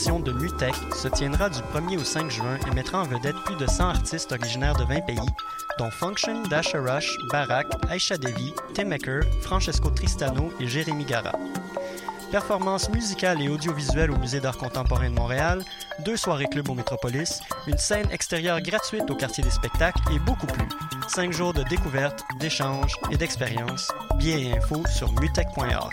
La 17e édition de MUTEC se tiendra du 1er au 5 juin et mettra en vedette plus de 100 artistes originaires de 20 pays, dont Function, Dasha Rush, Barak, Aisha Devi, Tim Maker, Francesco Tristano et Jérémy Gara. Performances musicales et audiovisuelles au Musée d'art contemporain de Montréal, deux soirées club au Métropolis, une scène extérieure gratuite au quartier des spectacles et beaucoup plus. Cinq jours de découverte, d'échanges et d'expériences. Billets et infos sur mutech.org.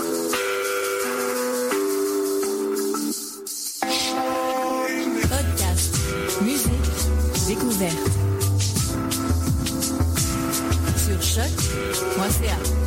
Découverte. Sur choc.ca.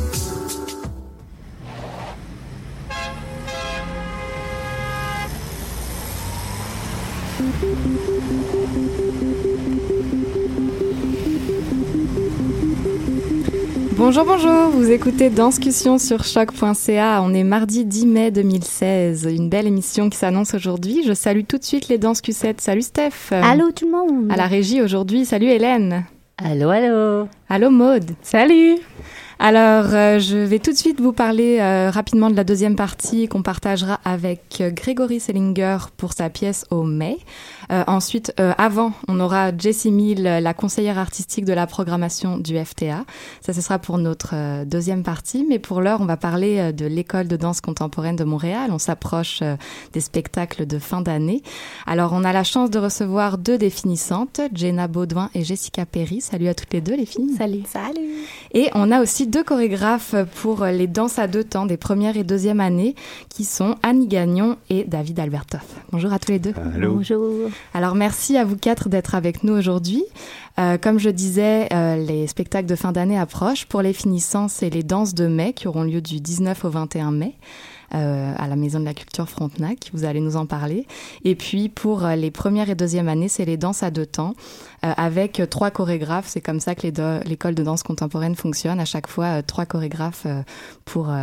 Bonjour, bonjour, vous écoutez Danscussion sur choc.ca. On est mardi 10 mai 2016. Une belle émission qui s'annonce aujourd'hui. Je salue tout de suite les Danscussettes. Salut Steph. Allô tout le monde. À la régie aujourd'hui. Salut Hélène. Allô, allô. Allô Maude. Salut. Alors, euh, je vais tout de suite vous parler euh, rapidement de la deuxième partie qu'on partagera avec euh, Grégory Sellinger pour sa pièce au mai. Euh, ensuite, euh, avant, on aura Jessie Mill, la conseillère artistique de la programmation du FTA. Ça, ce sera pour notre deuxième partie. Mais pour l'heure, on va parler de l'école de danse contemporaine de Montréal. On s'approche des spectacles de fin d'année. Alors, on a la chance de recevoir deux définissantes, Jenna Baudouin et Jessica Perry. Salut à toutes les deux, les filles. Salut. Salut. Et on a aussi deux chorégraphes pour les danses à deux temps des premières et deuxième années, qui sont Annie Gagnon et David Albertoff. Bonjour à tous les deux. Bonjour. Alors merci à vous quatre d'être avec nous aujourd'hui. Euh, comme je disais, euh, les spectacles de fin d'année approchent. Pour les finissants, c'est les danses de mai qui auront lieu du 19 au 21 mai. Euh, à la Maison de la Culture Frontenac, vous allez nous en parler. Et puis pour euh, les premières et deuxième années, c'est les danses à deux temps, euh, avec euh, trois chorégraphes. C'est comme ça que l'école de danse contemporaine fonctionne. À chaque fois, euh, trois chorégraphes pour,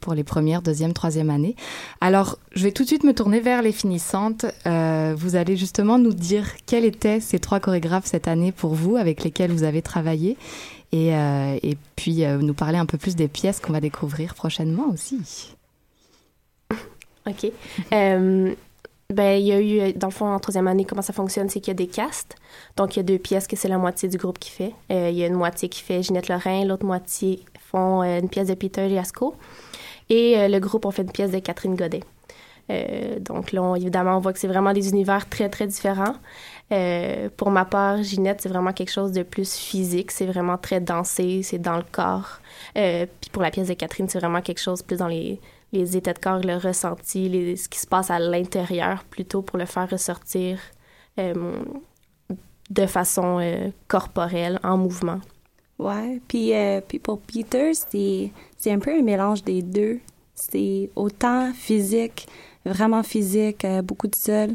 pour les premières, deuxième, troisième années. Alors, je vais tout de suite me tourner vers les finissantes. Vous allez justement nous dire quels étaient ces trois chorégraphes cette année pour vous, avec lesquels vous avez travaillé. Et, euh, et puis euh, nous parler un peu plus des pièces qu'on va découvrir prochainement aussi. OK. Euh, ben, il y a eu, dans le fond, en troisième année, comment ça fonctionne, c'est qu'il y a des castes. Donc, il y a deux pièces que c'est la moitié du groupe qui fait. Euh, il y a une moitié qui fait Ginette Lorrain, l'autre moitié font euh, une pièce de Peter Liasco. Et le groupe, on fait une pièce de Catherine Godet. Donc là, évidemment, on voit que c'est vraiment des univers très, très différents. Pour ma part, Ginette, c'est vraiment quelque chose de plus physique. C'est vraiment très dansé, c'est dans le corps. Puis pour la pièce de Catherine, c'est vraiment quelque chose plus dans les, les états de corps, le ressenti, ce qui se passe à l'intérieur, plutôt pour le faire ressortir euh, de façon euh, corporelle, en mouvement. Ouais, puis, euh, puis pour Peter, c'est un peu un mélange des deux. C'est autant physique, vraiment physique, euh, beaucoup de sol,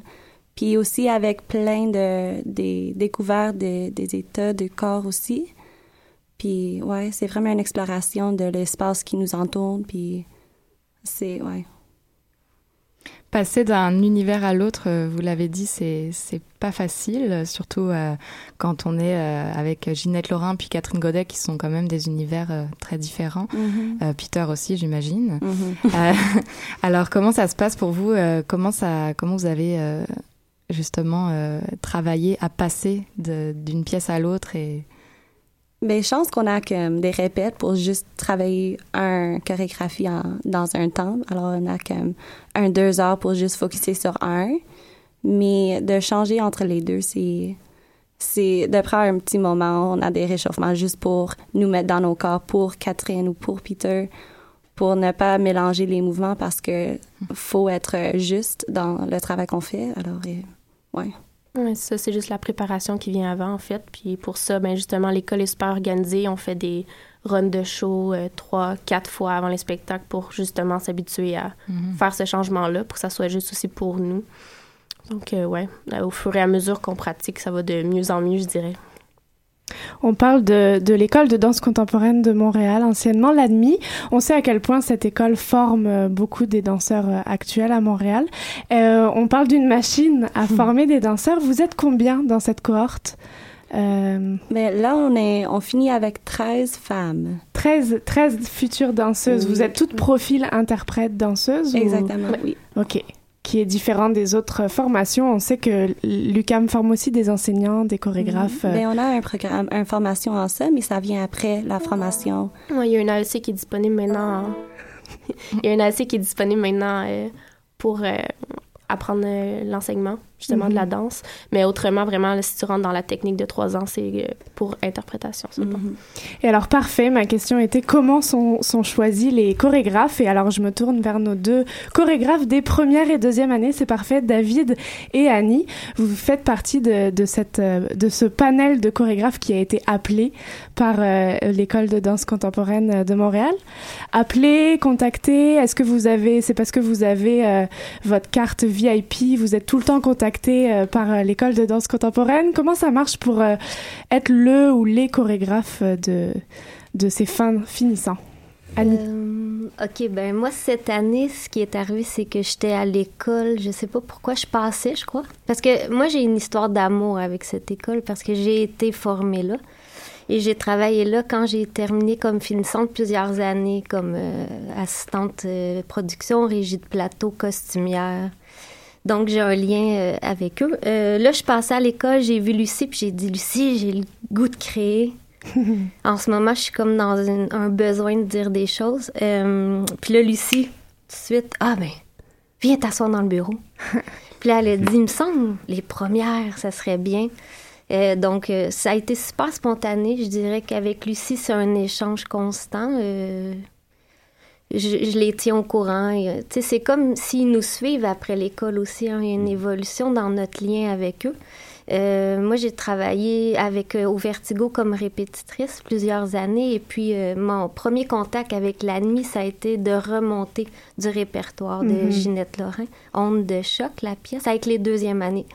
puis aussi avec plein de des découvertes de- des états de corps aussi. Puis ouais, c'est vraiment une exploration de l'espace qui nous entoure, puis c'est ouais. Passer d'un univers à l'autre, euh, vous l'avez dit, c'est c'est pas facile, surtout euh, quand on est euh, avec Ginette Laurin puis Catherine Godet, qui sont quand même des univers euh, très différents. Mhm. Peter aussi, j'imagine. Mhm. Alors, comment ça se passe pour vous Comment ça, comment vous avez justement travaillé à passer d'une pièce à l'autre et Ben, je pense qu'on a comme des répètes pour juste travailler un chorégraphie en- dans un temps. Alors, on a comme un, deux heures pour juste focuser sur un. Mais de changer entre les deux, c'est, c'est de prendre un petit moment. On a des réchauffements juste pour nous mettre dans nos corps pour Catherine ou pour Peter, pour ne pas mélanger les mouvements parce que faut être juste dans le travail qu'on fait. Alors, euh, ouais. Ça, c'est juste la préparation qui vient avant, en fait. Puis pour ça, ben justement, l'école est super organisée. On fait des runs de show euh, trois, quatre fois avant les spectacles pour justement s'habituer à Mhm. faire ce changement-là, pour que ça soit juste aussi pour nous. Donc, euh, ouais, au fur et à mesure qu'on pratique, ça va de mieux en mieux, je dirais. On parle de, de l'école de danse contemporaine de Montréal, anciennement l'ADMI. On sait à quel point cette école forme euh, beaucoup des danseurs euh, actuels à Montréal. Euh, on parle d'une machine à former des danseurs. Vous êtes combien dans cette cohorte? Euh, Mais là, on, est, on finit avec 13 femmes. 13, 13 futures danseuses. Oui. Vous êtes toutes profil interprète danseuse ou- Exactement, oui. OK. Qui est différent des autres formations. On sait que l'UCAM forme aussi des enseignants, des chorégraphes. euh, Mais on a un programme, une formation en ça, mais ça vient après la formation. Ouais, il y a une ALC qui est disponible maintenant. en- il y a une ALC qui est disponible maintenant euh, pour euh, apprendre euh, l'enseignement, justement, de la danse. Mais autrement, vraiment, là, si tu rentres dans la technique de trois ans, c'est euh, pour interprétation seulement. Mhm. Et alors, parfait, ma question était comment sont, sont choisis les chorégraphes? Et alors, je me tourne vers nos deux chorégraphes des premières et deuxième années. C'est parfait, David et Annie. Vous faites partie de, de, cette, euh, de ce panel de chorégraphes qui a été appelé par euh, l'École de danse contemporaine de Montréal. Appelé, contacté, est-ce que vous avez, c'est parce que vous avez euh, votre carte VIP, vous êtes tout le temps contacté euh, par euh, l'École de danse contemporaine Comment ça marche pour euh, être le ou les chorégraphes de, de ces fins finissants? Annie. Ok, ben moi cette année, ce qui est arrivé, c'est que j'étais à l'école. Je sais pas pourquoi je passais, je crois. Parce que moi j'ai une histoire d'amour avec cette école parce que j'ai été formée là et j'ai travaillé là quand j'ai terminé comme finissante plusieurs années comme assistante euh, production, régie de plateau, costumière. Donc j'ai un lien euh, avec eux. Euh, là je passais à l'école, j'ai vu Lucie puis j'ai dit Lucie, j'ai le goût de créer. En ce moment, je suis comme dans une- un besoin de dire des choses. Euh, puis là, Lucie, tout de suite, ah ben, viens t'asseoir dans le bureau. puis là, elle a dit, il me semble, les premières, ça serait bien. Euh, donc, ça a été super spontané. Je dirais qu'avec Lucie, c'est un échange constant. Je, je les tiens au courant. Euh, tu sais, c'est comme s'ils nous suivent après l'école aussi. hein. Il y a une évolution dans notre lien avec eux. Euh, moi, j'ai travaillé avec euh, au Vertigo comme répétitrice plusieurs années et puis euh, mon premier contact avec l'ANMI, ça a été de remonter du répertoire de Mhm. Ginette Lorrain, Onde de choc, la pièce, avec les deuxièmes années.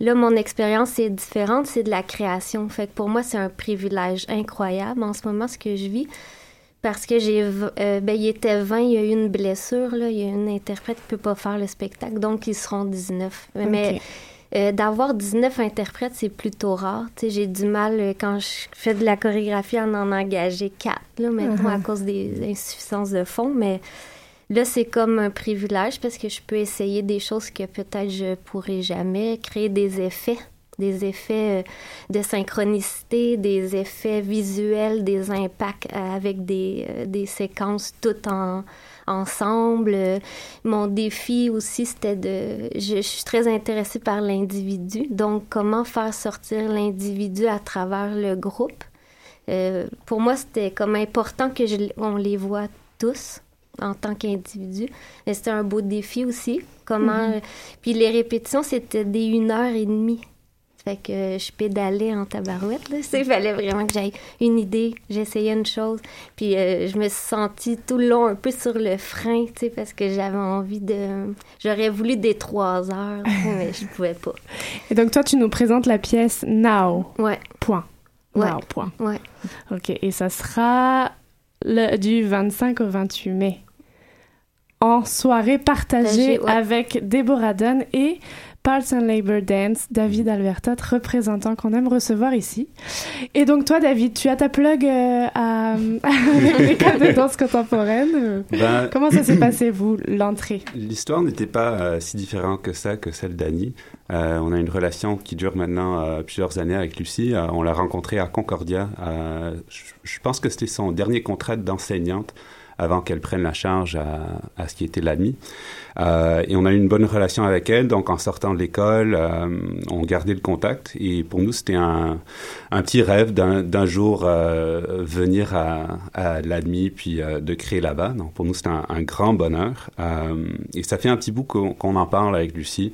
Là, mon expérience est différente, c'est de la création. Fait que pour moi, c'est un privilège incroyable en ce moment, ce que je vis. Parce que j'ai, euh, ben, il était 20, il y a eu une blessure, là, il y a une interprète qui peut pas faire le spectacle, donc ils seront 19. Mais Ok. euh, d'avoir 19 interprètes, c'est plutôt rare. J'ai du mal euh, quand je fais de la chorégraphie à en engager quatre, là, maintenant, à Mhm. cause des insuffisances de fonds. Mais là, c'est comme un privilège parce que je peux essayer des choses que peut-être je pourrais jamais, créer des effets des effets euh, de synchronicité, des effets visuels, des impacts euh, avec des, euh, des séquences toutes en, ensemble. Mon défi aussi, c'était de... Je, je suis très intéressée par l'individu, donc comment faire sortir l'individu à travers le groupe? Euh, pour moi, c'était comme important que je, on les voit tous en tant qu'individu. Mais c'était un beau défi aussi. Comment... Mhm. Puis les répétitions, c'était des une heure et demie. Fait que je pédalais en tabarouette. Il fallait vraiment que j'aille une idée, j'essayais une chose. Puis euh, je me suis sentie tout le long un peu sur le frein, tu sais, parce que j'avais envie de... J'aurais voulu des trois heures, mais je pouvais pas. Et donc, toi, tu nous présentes la pièce Now. Ouais, Point. Ouais. Now, point. ouais. OK. Et ça sera le, du 25 au 28 mai. En soirée partagée Partagée, ouais. avec Deborah Dunn et Pulse and Labor Dance, David Albertot, représentant qu'on aime recevoir ici. Et donc, toi, David, tu as ta plug euh, à, à l'école de danse contemporaine. Ben, Comment ça s'est passé, vous, l'entrée? L'histoire n'était pas euh, si différente que ça, que celle d'Annie. Euh, on a une relation qui dure maintenant plusieurs années avec Lucie. On l'a rencontrée à Concordia. Je, pense que c'était son dernier contrat d'enseignante avant qu'elle prenne la charge à, à ce qui était l'ADMI. Euh, et on a eu une bonne relation avec elle. Donc, en sortant de l'école, euh, on gardait le contact. Et pour nous, c'était un, petit rêve d'un jour euh, venir à, l'ADMI puis de créer là-bas. Donc, pour nous, c'était un, grand bonheur. Et ça fait un petit bout qu'on en parle avec Lucie.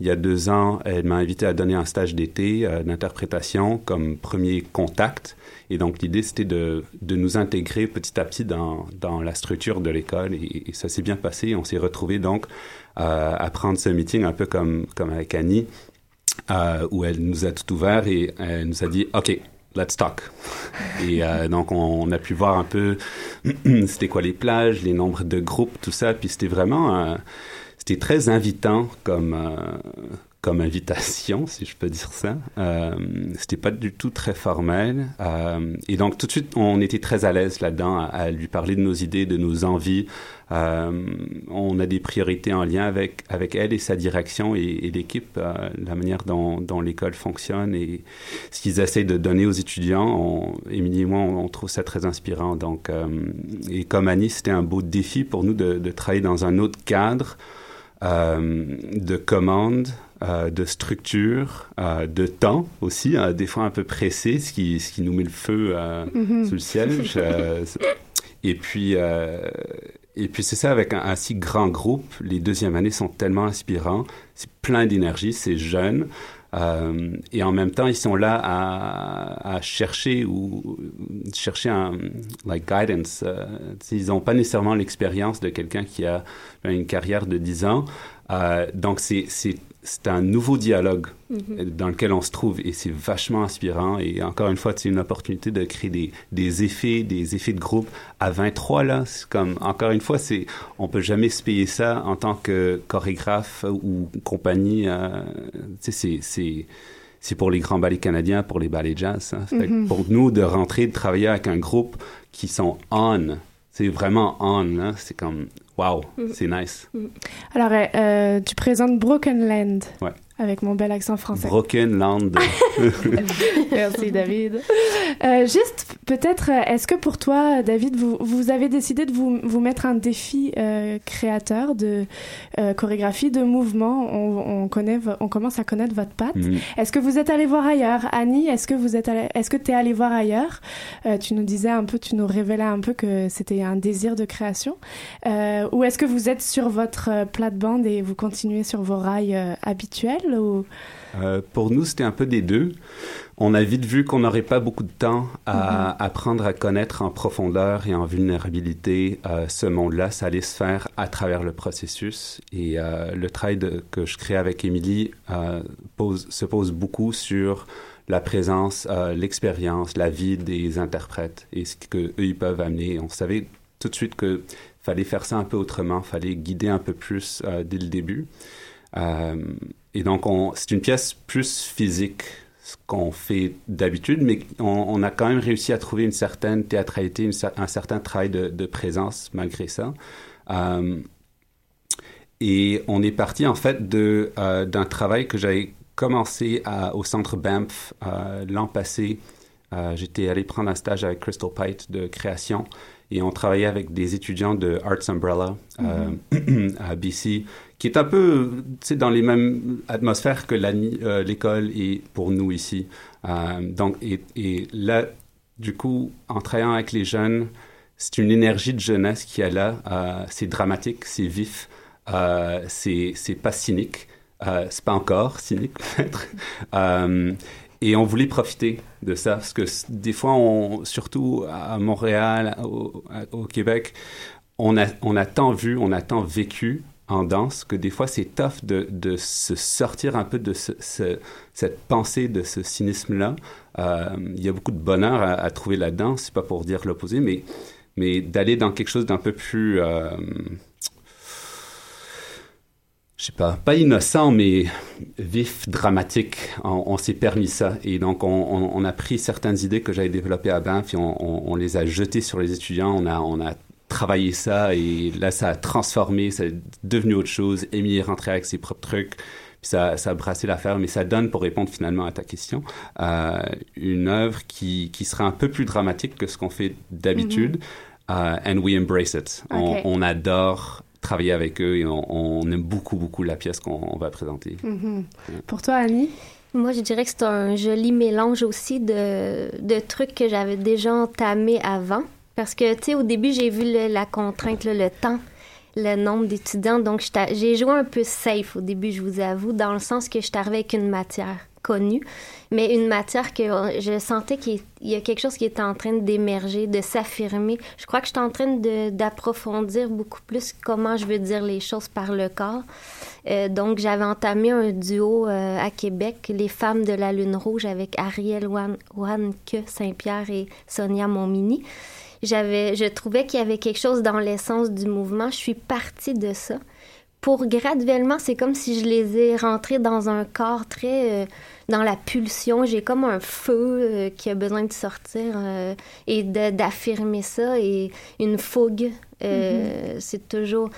Il y a deux ans, elle m'a invité à donner un stage d'été d'interprétation comme premier contact. Et donc, l'idée, c'était de, de, nous intégrer petit à petit dans, dans la structure de l'école. Et, ça s'est bien passé. On s'est retrouvés donc à prendre ce meeting un peu comme, comme avec Annie, où elle nous a tout ouvert et elle nous a dit, OK, let's talk. Et euh, donc, on, a pu voir un peu c'était quoi les plages, les nombres de groupes, tout ça. Puis c'était vraiment, euh, c'était très invitant comme, euh, comme invitation, si je peux dire ça. Euh, c'était pas du tout très formel. Euh, et donc, tout de suite, on était très à l'aise là-dedans à, lui parler de nos idées, de nos envies. Euh, on a des priorités en lien avec, avec elle et sa direction et, et l'équipe, euh, la manière dont, dont l'école fonctionne et ce qu'ils essayent de donner aux étudiants. Émilie et moi, on, on, trouve ça très inspirant. Donc, euh, et comme Annie, c'était un beau défi pour nous de, de travailler dans un autre cadre. Euh, de commandes, euh, de structure, euh, de temps aussi, hein, des fois un peu pressé, ce qui, ce qui nous met le feu mm -hmm. sous le siège. Et puis, et puis c'est ça, avec un, un, si grand groupe, les deuxièmes années sont tellement inspirants, c'est plein d'énergie, c'est jeune. Euh, et en même temps, ils sont là à, chercher ou chercher un like guidance. Euh, ils n'ont pas nécessairement l'expérience de quelqu'un qui a une carrière de 10 ans. Euh, donc, c'est c'est un nouveau dialogue mm -hmm. dans lequel on se trouve et c'est vachement inspirant. Et encore une fois, c'est une opportunité de créer des, des, effets, des effets de groupe à 23 là. C'est comme encore une fois, c'est on peut jamais se payer ça en tant que chorégraphe ou compagnie. Euh, c'est c'est c'est pour les grands ballets canadiens, pour les ballets jazz. Hein. Mm -hmm. Pour nous de rentrer, de travailler avec un groupe qui sont on, c'est vraiment on. Hein. C'est comme Wow, mm. c'est nice. Mm. Alors, euh, tu présentes Broken Land. Ouais. Avec mon bel accent français. Broken Land. Merci, David. Euh, juste, peut-être, est-ce que pour toi, David, vous, vous avez décidé de vous, vous mettre un défi euh, créateur de euh, chorégraphie, de mouvement? On, on, connaît, on commence à connaître votre patte. Mm. Est-ce que vous êtes allé voir ailleurs? Annie, est-ce que vous êtes allé, est-ce que tu es allé voir ailleurs? Euh, Tu nous disais un peu, tu nous révélais un peu que c'était un désir de création. Euh, ou est-ce que vous êtes sur votre plate-bande et vous continuez sur vos rails habituels? Ou... Euh, pour nous, c'était un peu des deux. On a vite vu qu'on n'aurait pas beaucoup de temps à mm -hmm. apprendre à connaître en profondeur et en vulnérabilité euh, ce monde-là. Ça allait se faire à travers le processus. Et euh, le travail de, que je crée avec Émilie pose, se pose beaucoup sur la présence, l'expérience, la vie des interprètes et ce qu'eux, ils peuvent amener. On savait tout de suite qu'il fallait faire ça un peu autrement, fallait guider un peu plus dès le début. Euh, et donc, c'est une pièce plus physique, ce qu'on fait d'habitude, mais on, on, a quand même réussi à trouver une certaine théâtralité, une, un certain travail de, de, présence malgré ça. Euh, et on est parti en fait de, euh, d'un travail que j'avais commencé à, au centre Banff euh, l'an passé. J'étais allé prendre un stage avec Crystal Pite de création et on travaillait avec des étudiants de Arts Umbrella mm -hmm. à BC qui est un peu dans les mêmes atmosphères que euh, l'école est pour nous ici. Euh, donc, et, là, du coup, en travaillant avec les jeunes, c'est une énergie de jeunesse qui est là. Euh, c'est dramatique, c'est vif, euh, c'est pas cynique. Euh, c'est pas encore cynique, peut-être. et on voulait profiter de ça, parce que des fois, on, surtout à Montréal, au, au Québec, on a, on a tant vu, on a tant vécu en danse que des fois c'est tough de, de, se sortir un peu de ce, ce, cette pensée, de ce cynisme-là. Euh, il y a beaucoup de bonheur à, trouver là-dedans, c'est pas pour dire l'opposé, mais, mais d'aller dans quelque chose d'un peu plus... Euh, je sais pas, pas innocent, mais vif, dramatique. On, s'est permis ça. Et donc, on, a pris certaines idées que j'avais développées à Banff et on, les a jetées sur les étudiants. On a travaillé ça et là, ça a transformé, ça est devenu autre chose. Émilie est rentrée avec ses propres trucs. Puis ça, ça a brassé l'affaire, mais ça donne, pour répondre finalement à ta question, euh, une œuvre qui, qui sera un peu plus dramatique que ce qu'on fait d'habitude. Mm -hmm. uh, and we embrace it. Okay. On, on, adore travailler avec eux et on, on aime beaucoup, beaucoup la pièce qu'on va présenter. Mm -hmm. ouais. Pour toi, Annie? Moi, je dirais que c'est un joli mélange aussi de, de trucs que j'avais déjà entamés avant. Parce que, tu sais, au début, j'ai vu la contrainte, le, temps. le nombre d'étudiants. Donc, j'ai joué un peu safe au début, je vous avoue, dans le sens que je suis avec une matière connue, mais une matière que je sentais qu'il y a quelque chose qui était en train d'émerger, de s'affirmer. Je crois que je suis en train d'approfondir beaucoup plus comment je veux dire les choses par le corps. Euh, donc, j'avais entamé un duo euh, à Québec, Les Femmes de la Lune Rouge, avec Ariel Wanke Saint-Pierre et Sonia Montmini. J'avais, je trouvais qu'il y avait quelque chose dans l'essence du mouvement. Je suis partie de ça. Pour graduellement, c'est comme si je les ai rentrés dans un corps très euh, dans la pulsion. J'ai comme un feu qui a besoin de sortir et d'affirmer ça et une fougue. Mm-hmm. C'est toujours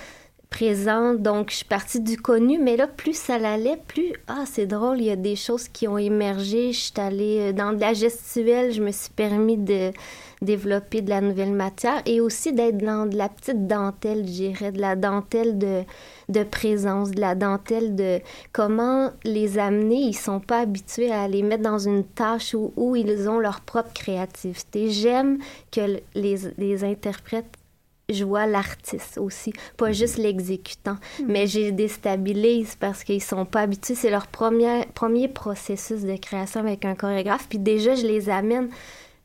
présente. Donc, je suis partie du connu, mais là, plus ça allait, plus, ah, c'est drôle, il y a des choses qui ont émergé. Je suis allée euh, dans de la gestuelle, je me suis permis de développer de la nouvelle matière et aussi d'être dans de la petite dentelle, je dirais, de la dentelle de, de présence, de la dentelle de comment les amener. Ils sont pas habitués à les mettre dans une tâche où, où ils ont leur propre créativité. J'aime que les, les interprètes je vois l'artiste aussi, pas juste l'exécutant. Hmm. Mais j'ai déstabilise parce qu'ils sont pas habitués. C'est leur premier, premier processus de création avec un chorégraphe. Puis déjà, je les amène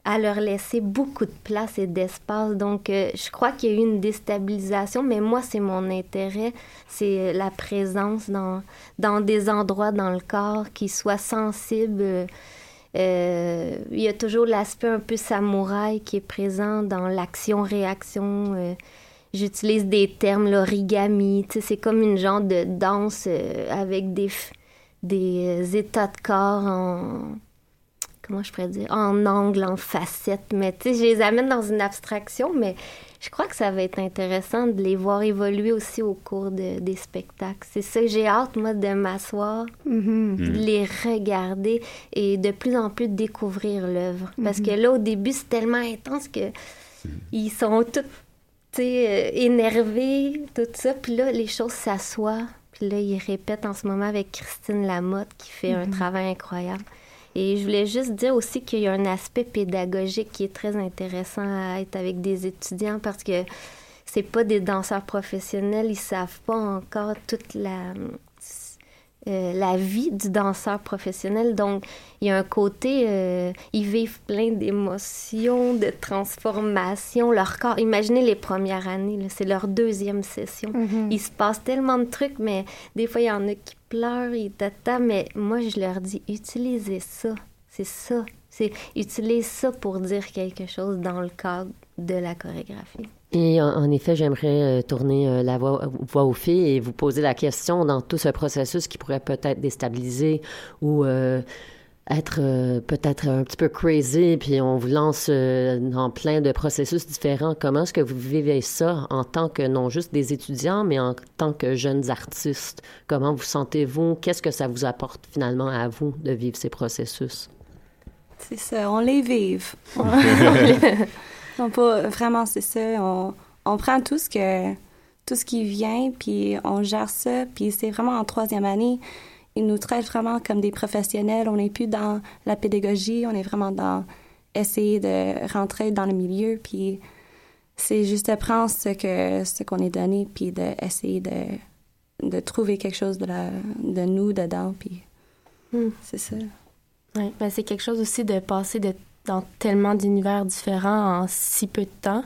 à leur laisser beaucoup de place et d'espace. Donc, euh, je crois qu'il y a eu une déstabilisation, mais moi, c'est mon intérêt, c'est la présence dans, dans des endroits dans le corps qui soient sensibles. Euh, il y a toujours l'aspect un peu samouraï qui est présent dans l'action-réaction. Euh, j'utilise des termes, l'origami. C'est comme une genre de danse euh, avec des, des états de corps en. Comment je pourrais dire? En angle, en facettes. Mais tu sais, je les amène dans une abstraction, mais je crois que ça va être intéressant de les voir évoluer aussi au cours de, des spectacles. C'est ça que j'ai hâte, moi, de m'asseoir, mm-hmm. de les regarder et de plus en plus découvrir l'œuvre. Parce que mm-hmm. là, au début, c'est tellement intense que ils sont tous euh, énervés, tout ça. Puis là, les choses s'assoient. Puis là, ils répètent en ce moment avec Christine Lamotte qui fait un mm-hmm. travail incroyable. Et je voulais juste dire aussi qu'il y a un aspect pédagogique qui est très intéressant à être avec des étudiants parce que c'est pas des danseurs professionnels, ils savent pas encore toute la euh, la vie du danseur professionnel. Donc, il y a un côté, euh, ils vivent plein d'émotions, de transformations. Leur corps, imaginez les premières années, c'est leur deuxième session. Mm-hmm. Il se passe tellement de trucs, mais des fois, il y en a qui pleurent, ils tata, mais moi, je leur dis, utilisez ça. C'est ça. C'est utiliser ça pour dire quelque chose dans le cadre de la chorégraphie. Et en, effet, j'aimerais euh, tourner euh, la voix, voix, aux filles et vous poser la question dans tout ce processus qui pourrait peut-être déstabiliser ou euh, être peut-être un petit peu crazy, puis on vous lance dans plein de processus différents. Comment est-ce que vous vivez ça en tant que non juste des étudiants, mais en tant que jeunes artistes? Comment vous sentez-vous? Qu'est-ce que ça vous apporte finalement à vous de vivre ces processus? C'est ça, on les vive. Non, pas vraiment, c'est ça. On, on, prend tout ce que tout ce qui vient, puis on gère ça. Puis c'est vraiment en troisième année, ils nous traitent vraiment comme des professionnels. On n'est plus dans la pédagogie, on est vraiment dans essayer de rentrer dans le milieu. Puis c'est juste de prendre ce que ce qu'on est donné, puis d'essayer de, de trouver quelque chose de, la, de nous dedans. Puis hmm. c'est ça. Oui, ben c'est quelque chose aussi de passer de dans tellement d'univers différents en si peu de temps.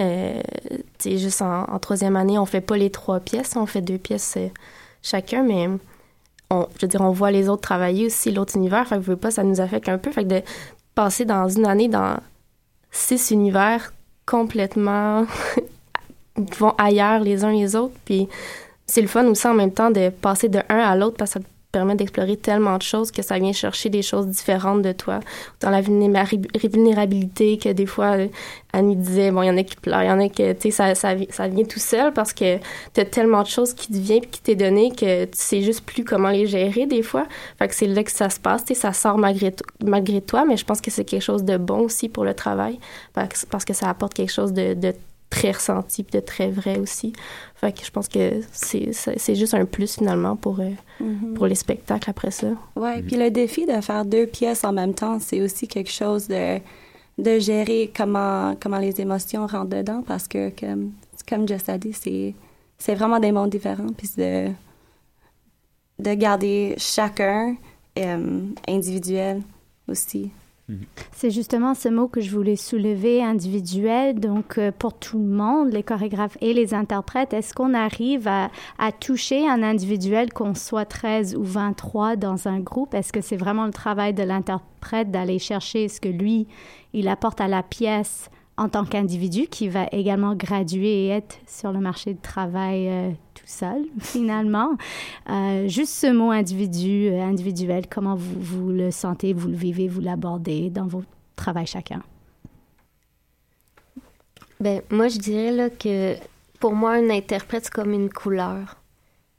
Euh, juste en, troisième année, on fait pas les trois pièces, on fait deux pièces euh, chacun, mais on, je veux dire, on voit les autres travailler aussi l'autre univers. Fait que veux pas, ça nous affecte un peu. Fait que de passer dans une année dans six univers complètement vont ailleurs les uns les autres, puis c'est le fun aussi en même temps de passer de un à l'autre parce que ça permet d'explorer tellement de choses que ça vient chercher des choses différentes de toi. Dans la vulnérabilité, que des fois, Annie disait, bon, il y en a qui pleurent, il y en a que, tu sais, ça, ça, ça, vient tout seul parce que tu as tellement de choses qui te viennent et qui t'est donné que tu sais juste plus comment les gérer des fois. Fait que c'est là que ça se passe, tu sais, ça sort malgré, malgré toi, mais je pense que c'est quelque chose de bon aussi pour le travail parce que ça apporte quelque chose de très ressenti puis de très vrai aussi. Fait que je pense que c'est juste un plus finalement pour, euh, mm-hmm. pour les spectacles après ça. Oui, puis le défi de faire deux pièces en même temps, c'est aussi quelque chose de, de gérer comment, comment les émotions rentrent dedans parce que, comme, comme Jess a dit, c'est c'est vraiment des mondes différents, puis de, de garder chacun euh, individuel aussi. C'est justement ce mot que je voulais soulever, individuel. Donc, euh, pour tout le monde, les chorégraphes et les interprètes, est-ce qu'on arrive à, toucher un individuel, qu'on soit 13 ou 23 dans un groupe? Est-ce que c'est vraiment le travail de l'interprète d'aller chercher ce que lui, il apporte à la pièce en tant qu'individu qui va également graduer et être sur le marché du travail euh, seul, finalement. Euh, juste ce mot individu, euh, individuel, comment vous, vous, le sentez, vous le vivez, vous l'abordez dans votre travail chacun? Ben, moi, je dirais là, que pour moi, un interprète, comme une couleur.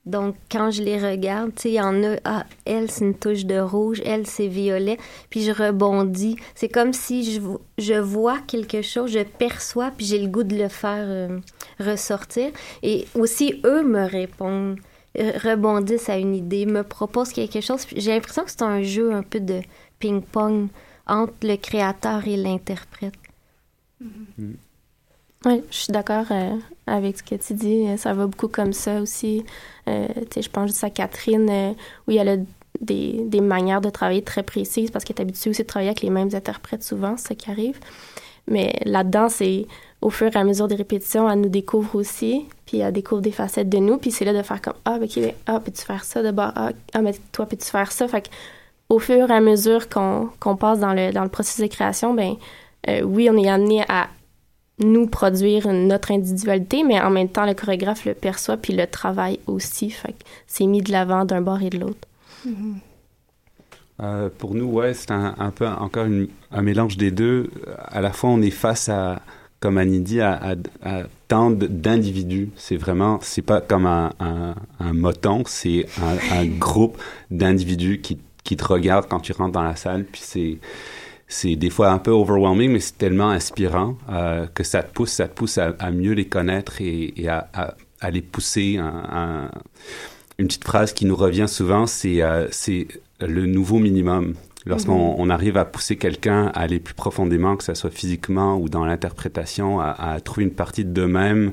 Donc, quand je les regarde, tu sais, il y en a, ah, elle, c'est une touche de rouge, elle, c'est violet, puis je rebondis. C'est comme si je, je vois quelque chose, je perçois, puis j'ai le goût de le faire euh, ressortir. Et aussi, eux me répondent, euh, rebondissent à une idée, me proposent quelque chose. J'ai l'impression que c'est un jeu un peu de ping-pong entre le créateur et l'interprète. Mm -hmm. Oui, je suis d'accord euh, avec ce que tu dis. Ça va beaucoup comme ça aussi. Euh, je pense juste à Catherine, euh, où elle a des, des, manières de travailler très précises parce qu'elle est habituée aussi de travailler avec les mêmes interprètes souvent, ce qui arrive. Mais là-dedans, c'est au fur et à mesure des répétitions, elle nous découvre aussi, puis elle découvre des facettes de nous, puis c'est là de faire comme Ah, ok, ben, ah, peux-tu faire ça de bas? Ah, ah, mais toi, peux-tu faire ça? Fait au fur et à mesure qu'on qu passe dans le, dans le processus de création, ben euh, oui, on est amené à nous produire notre individualité, mais en même temps, le chorégraphe le perçoit puis le travaille aussi. Fait c'est mis de l'avant d'un bord et de l'autre. Mm -hmm. euh, pour nous, ouais, c'est un, un, peu encore une, un mélange des deux. À la fois, on est face à, comme Annie dit, à, à, à tant d'individus. C'est vraiment, c'est pas comme un, un, un moton, c'est un, un groupe d'individus qui, qui te regardent quand tu rentres dans la salle. Puis c'est c'est des fois un peu overwhelming, mais c'est tellement inspirant euh, que ça te pousse, ça te pousse à, à mieux les connaître et, et à, à, à, les pousser. Un, un, une petite phrase qui nous revient souvent, c'est euh, c'est le nouveau minimum. Lorsqu'on -hmm. on arrive à pousser quelqu'un à aller plus profondément, que ce soit physiquement ou dans l'interprétation, à, à, trouver une partie d'eux-mêmes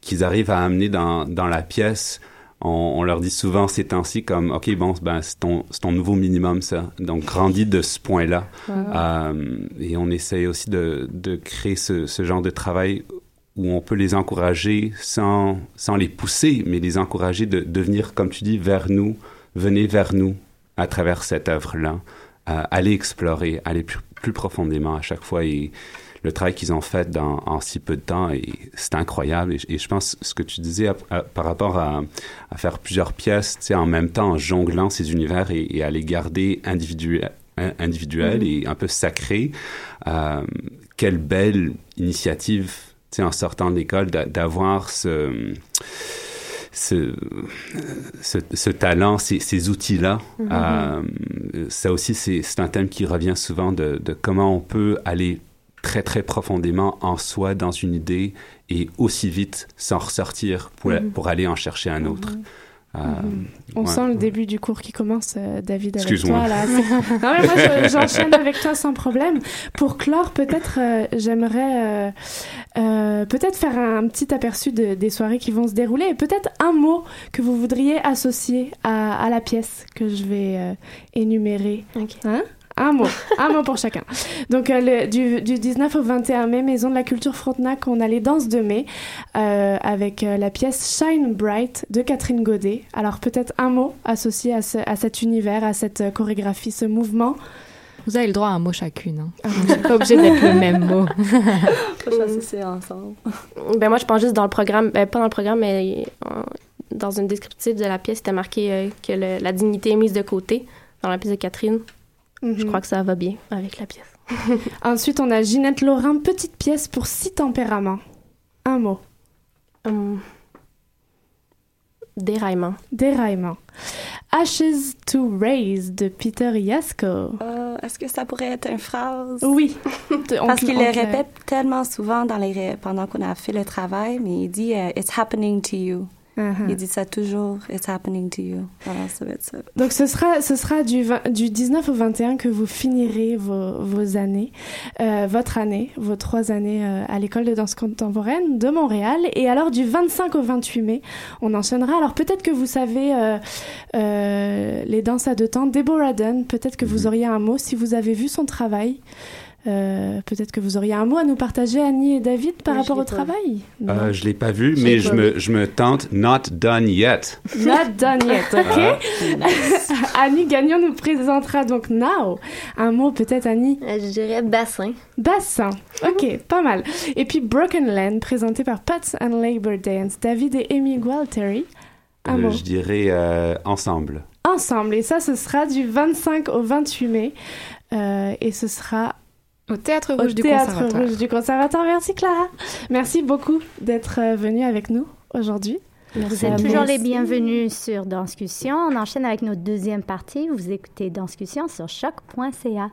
qu'ils arrivent à amener dans, dans la pièce, on, on, leur dit souvent ces temps-ci comme ok bon ben c'est ton, ton nouveau minimum ça donc grandis de ce point-là wow. euh, et on essaye aussi de, de créer ce, ce, genre de travail où on peut les encourager sans, sans les pousser mais les encourager de, de venir comme tu dis vers nous venez vers nous à travers cette œuvre-là euh, allez explorer aller plus, plus profondément à chaque fois et le travail qu'ils ont fait dans, en si peu de temps et c'est incroyable et, et, je pense ce que tu disais à, à, par rapport à, à, faire plusieurs pièces en même temps en jonglant ces univers et, et à les garder individuels individuel mmh. et un peu sacré euh, quelle belle initiative en sortant de l'école d'avoir ce ce, ce, ce, talent, ces, ces outils-là. Mm -hmm. euh, ça aussi, c'est un thème qui revient souvent de, de comment on peut aller très très profondément en soi dans une idée et aussi vite s'en ressortir pour, mm -hmm. pour aller en chercher un autre. Mm -hmm. Euh, -hmm. On ouais. sent le début du cours qui commence, euh, David, avec toi. Là. non, mais moi, j'enchaîne avec toi sans problème. Pour clore, peut-être, euh, j'aimerais euh, peut-être faire un petit aperçu de, des soirées qui vont se dérouler et peut-être un mot que vous voudriez associer à, à la pièce que je vais énumérer. Okay. Hein? Un mot, un mot pour chacun. Donc euh, le, du, du, 19 au 21 mai, Maison de la Culture Frontenac, on a les danses de mai euh, avec euh, la pièce Shine Bright de Catherine Godet. Alors peut-être un mot associé à, ce, à, cet univers, à cette chorégraphie, ce mouvement? Vous avez le droit à un mot chacune. Hein. Ah, Vous n'êtes pas obligé d'être le même mot. S'associer ensemble. Ben moi, je pense juste dans le programme, ben, pas dans le programme, mais dans une descriptive de la pièce, c'était marqué que le, la dignité est mise de côté dans la pièce de Catherine. Mm -hmm. Je crois que ça va bien avec la pièce. Ensuite, on a Ginette Laurin, petite pièce pour six tempéraments. Un mot. Um, déraillement. Déraillement. Ashes to Raise de Peter Yasko. Uh, Est-ce que ça pourrait être une phrase? Oui. Parce qu'il le répète tellement souvent dans les pendant qu'on a fait le travail, mais il dit uh, It's happening to you. Uh-huh. Il dit ça toujours, it's happening to you. Ça va être ça. Donc ce sera, ce sera du, 20 du 19 au 21 que vous finirez vos, vos années, euh, votre année, vos trois années euh, à l'école de danse contemporaine de Montréal. Et alors du 25 au 28 mai, on enchaînera. Alors peut-être que vous savez euh, euh, les danses à deux temps. Deborah Dunn, peut-être que vous auriez un mot si vous avez vu son travail. Euh, peut-être que vous auriez un mot à nous partager, Annie et David, par Oui, je rapport au pas travail? Euh, je l'ai pas vu, Je mais je pas me, je me tente not done yet. Not done yet, ok Ah. Annie Gagnon nous présentera donc Now. Un mot peut-être, Annie? Euh, Je dirais bassin. Bassin. Ok, pas mal. Et puis Broken Land, présenté par Pats and Labor Dance, David et Amy Gualteri. Un Euh, mot. je dirais euh, ensemble. Ensemble. Et ça, ce sera du 25 au 28 mai. Euh, et ce sera Au Théâtre au Rouge du Théâtre Conservatoire. Rouge du Conservatoire. Merci Clara. Merci beaucoup d'être euh, venue avec nous aujourd'hui. Vous êtes toujours les bienvenus sur Danscussion. On enchaîne avec notre deuxième partie. Vous écoutez Danscussion sur choc.ca.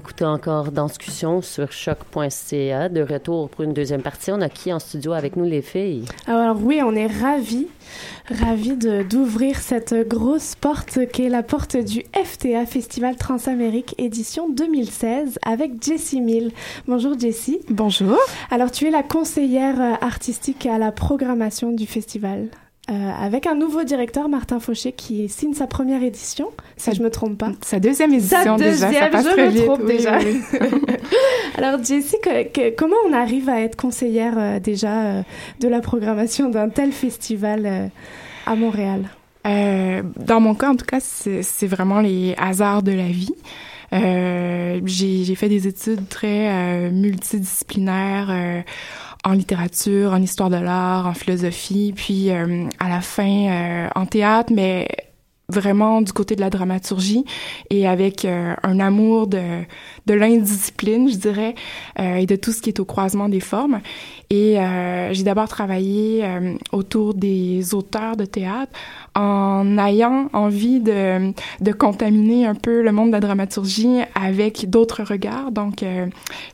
écoutez encore Danscussion sur choc.ca. De retour pour une deuxième partie. On a qui en studio avec nous, les filles? Alors oui, on est ravis, ravis de- d'ouvrir cette grosse porte qui est la porte du FTA Festival Transamérique édition 2016 avec Jessie Mill. Bonjour Jessie. Bonjour. Alors tu es la conseillère artistique à la programmation du festival. Euh, avec un nouveau directeur, Martin Fauché, qui signe sa première édition, si Sa- je me trompe pas. Sa deuxième édition Sa déjà, ça passe je très me vite. trompe Oui, déjà. oui, oui. Alors Jessie, que- que- comment on arrive à être conseillère euh, déjà euh, de la programmation d'un tel festival à Montréal? Dans mon cas, en tout cas, c'est vraiment les hasards de la vie. J'ai fait des études très multidisciplinaires en littérature, en histoire de l'art, en philosophie, puis euh, à la fin euh, en théâtre, mais vraiment du côté de la dramaturgie et avec euh, un amour de, de l'indiscipline, je dirais, euh, et de tout ce qui est au croisement des formes. Et euh, j'ai d'abord travaillé autour des auteurs de théâtre en ayant envie de, de contaminer un peu le monde de la dramaturgie avec d'autres regards. Donc, je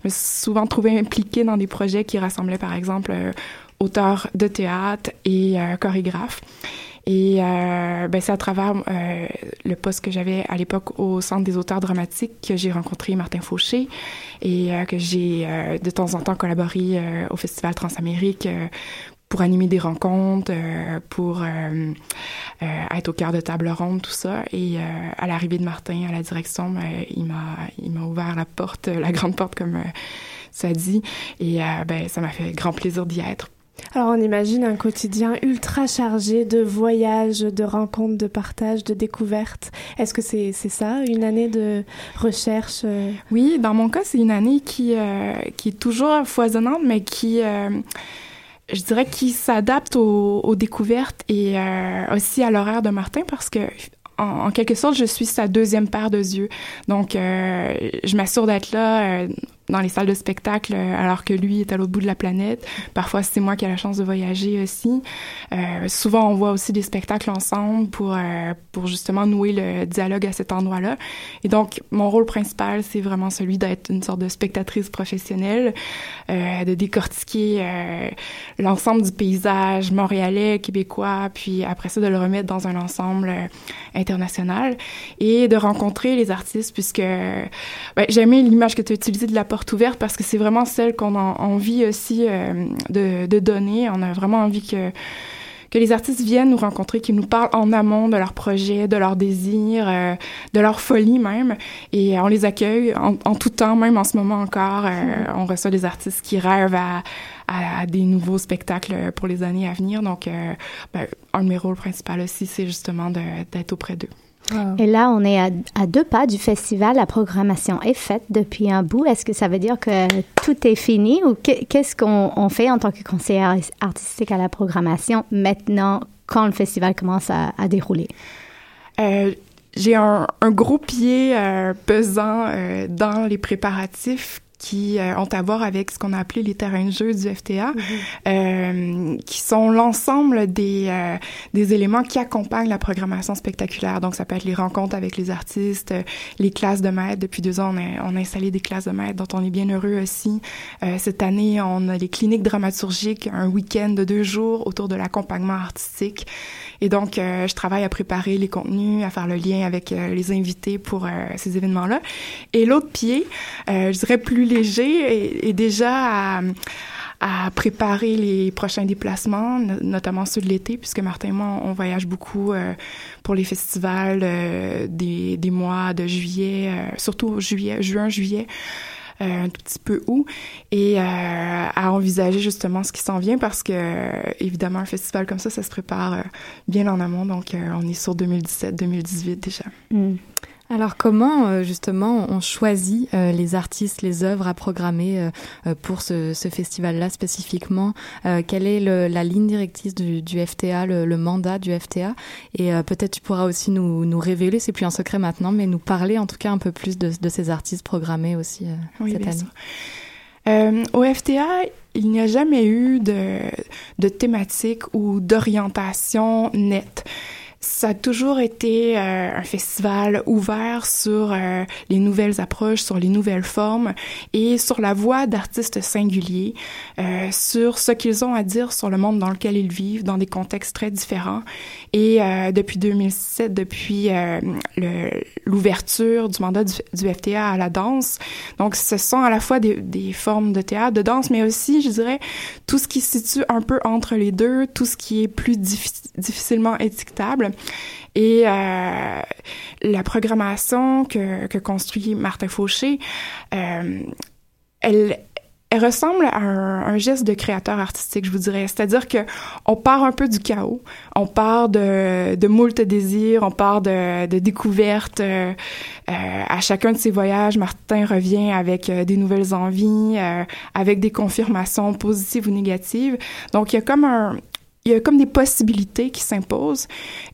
me suis souvent trouvée impliquée dans des projets qui rassemblaient, par exemple, auteurs de théâtre et chorégraphes. Et euh, ben, c'est à travers euh, le poste que j'avais à l'époque au Centre des auteurs dramatiques que j'ai rencontré Martin Fauché et euh, que j'ai euh, de temps en temps collaboré euh, au Festival Transamérique pour animer des rencontres, pour être au cœur de table ronde, tout ça. Et à l'arrivée de Martin à la direction, ben, il m'a il m'a ouvert la porte, la grande porte comme ça dit. Et ben, ça m'a fait grand plaisir d'y être alors on imagine un quotidien ultra chargé de voyages, de rencontres, de partages, de découvertes. Est-ce que c'est ça, une année de recherche euh? Oui, dans mon cas, c'est une année qui, euh, qui est toujours foisonnante, mais qui... Euh, je dirais qui s'adapte aux, aux, découvertes et aussi à l'horaire de Martin parce que en, quelque sorte, je suis sa deuxième paire de yeux. Donc, je m'assure d'être là dans les salles de spectacle euh, alors que lui est à l'autre bout de la planète. Parfois, c'est moi qui ai la chance de voyager aussi. Euh, souvent, on voit aussi des spectacles ensemble pour, euh, pour justement nouer le dialogue à cet endroit-là. Et donc, mon rôle principal, c'est vraiment celui d'être une sorte de spectatrice professionnelle, de décortiquer l'ensemble du paysage montréalais, québécois, puis après ça, de le remettre dans un ensemble international et de rencontrer les artistes puisque ben, j'aimais l'image que tu as utilisée de la ouverte parce que c'est vraiment celle qu'on a envie aussi euh, de, de, donner. On a vraiment envie que que les artistes viennent nous rencontrer, qu'ils nous parlent en amont de leurs projets, de leurs désirs, euh, de leur folie même. Et on les accueille en, en, tout temps, même en ce moment encore. Euh, mm-hmm. On reçoit des artistes qui rêvent à, à, à, des nouveaux spectacles pour les années à venir. Donc, ben, un de mes rôles principaux aussi, c'est justement d'être auprès d'eux. Et là, on est à, deux pas du festival. La programmation est faite depuis un bout. Est-ce que ça veut dire que tout est fini ou qu'est-ce qu'on fait en tant que conseiller artistique à la programmation maintenant quand le festival commence à, dérouler? Euh, j'ai un, gros pied euh, pesant euh, dans les préparatifs qui euh, ont à voir avec ce qu'on a appelé les terrains de jeu du FTA, mhm. euh, qui sont l'ensemble des, euh, des éléments qui accompagnent la programmation spectaculaire. Donc, ça peut être les rencontres avec les artistes, les classes de maître. Depuis deux ans, on a, on a installé des classes de maître dont on est bien heureux aussi. cette année, on a les cliniques dramaturgiques, un week-end de deux jours autour de l'accompagnement artistique. Et donc, je travaille à préparer les contenus, à faire le lien avec les invités pour ces événements-là. Et l'autre pied, je dirais plus léger et, déjà à, préparer les prochains déplacements, notamment ceux de l'été, puisque Martin et moi, on voyage beaucoup euh, pour les festivals euh, des, des, mois de juillet, euh, surtout juillet, juin, juillet. Un tout petit peu où et à envisager justement ce qui s'en vient parce que évidemment un festival comme ça ça se prépare bien en amont donc on est sur 2017 2018 déjà. Mm. Alors comment euh, justement on choisit euh, les artistes, les œuvres à programmer euh, pour ce, festival-là spécifiquement? Quelle est la ligne directrice du, FTA, le, mandat du FTA Et peut-être tu pourras aussi nous, révéler, c'est plus un secret maintenant, mais nous parler en tout cas un peu plus de, ces artistes programmés aussi cette année. au FTA, il n'y a jamais eu de, de thématique ou d'orientation nette. Ça a toujours été euh, un festival ouvert sur euh, les nouvelles approches, sur les nouvelles formes et sur la voix d'artistes singuliers, euh, sur ce qu'ils ont à dire sur le monde dans lequel ils vivent, dans des contextes très différents. Et depuis 2007, depuis l'ouverture du mandat du, du, FTA à la danse, donc ce sont à la fois des, des formes de théâtre, de danse, mais aussi, je dirais, tout ce qui se situe un peu entre les deux, tout ce qui est plus difficilement étiquetable. Et euh, la programmation que, construit Martin Fauché, euh, elle, ressemble à un, geste de créateur artistique, je vous dirais. C'est-à-dire que on part un peu du chaos, on part de, de moult désirs, on part de, de découvertes. Euh, à chacun de ses voyages, Martin revient avec des nouvelles envies, avec des confirmations positives ou négatives. Donc, il y a comme un, il y a comme des possibilités qui s'imposent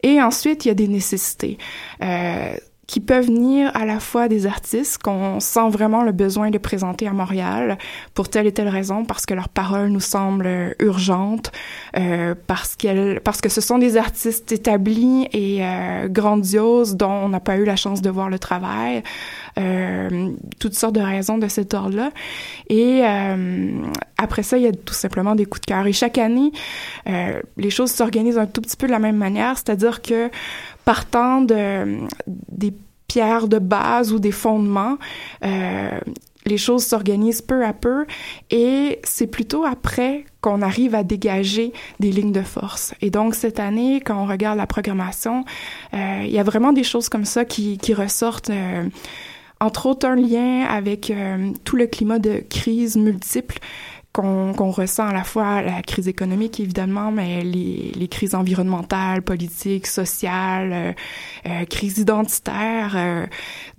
et ensuite il y a des nécessités. Euh, qui peuvent venir à la fois des artistes qu'on sent vraiment le besoin de présenter à Montréal pour telle et telle raison, parce que leurs paroles nous semblent urgentes, euh, parce qu'elles, parce que ce sont des artistes établis et euh, grandioses dont on n'a pas eu la chance de voir le travail, euh, toutes sortes de raisons de cet ordre-là. Et euh, après ça, il y a tout simplement des coups de cœur. Et chaque année, euh, les choses s'organisent un tout petit peu de la même manière, c'est-à-dire que partant de des pierres de base ou des fondements, euh, les choses s'organisent peu à peu et c'est plutôt après qu'on arrive à dégager des lignes de force. Et donc cette année, quand on regarde la programmation, euh, il y a vraiment des choses comme ça qui, qui ressortent. Euh, entre autres, un lien avec euh, tout le climat de crise multiple qu'on ressent à la fois la crise économique évidemment, mais les, les crises environnementales, politiques, sociales, euh, euh, crise identitaire euh,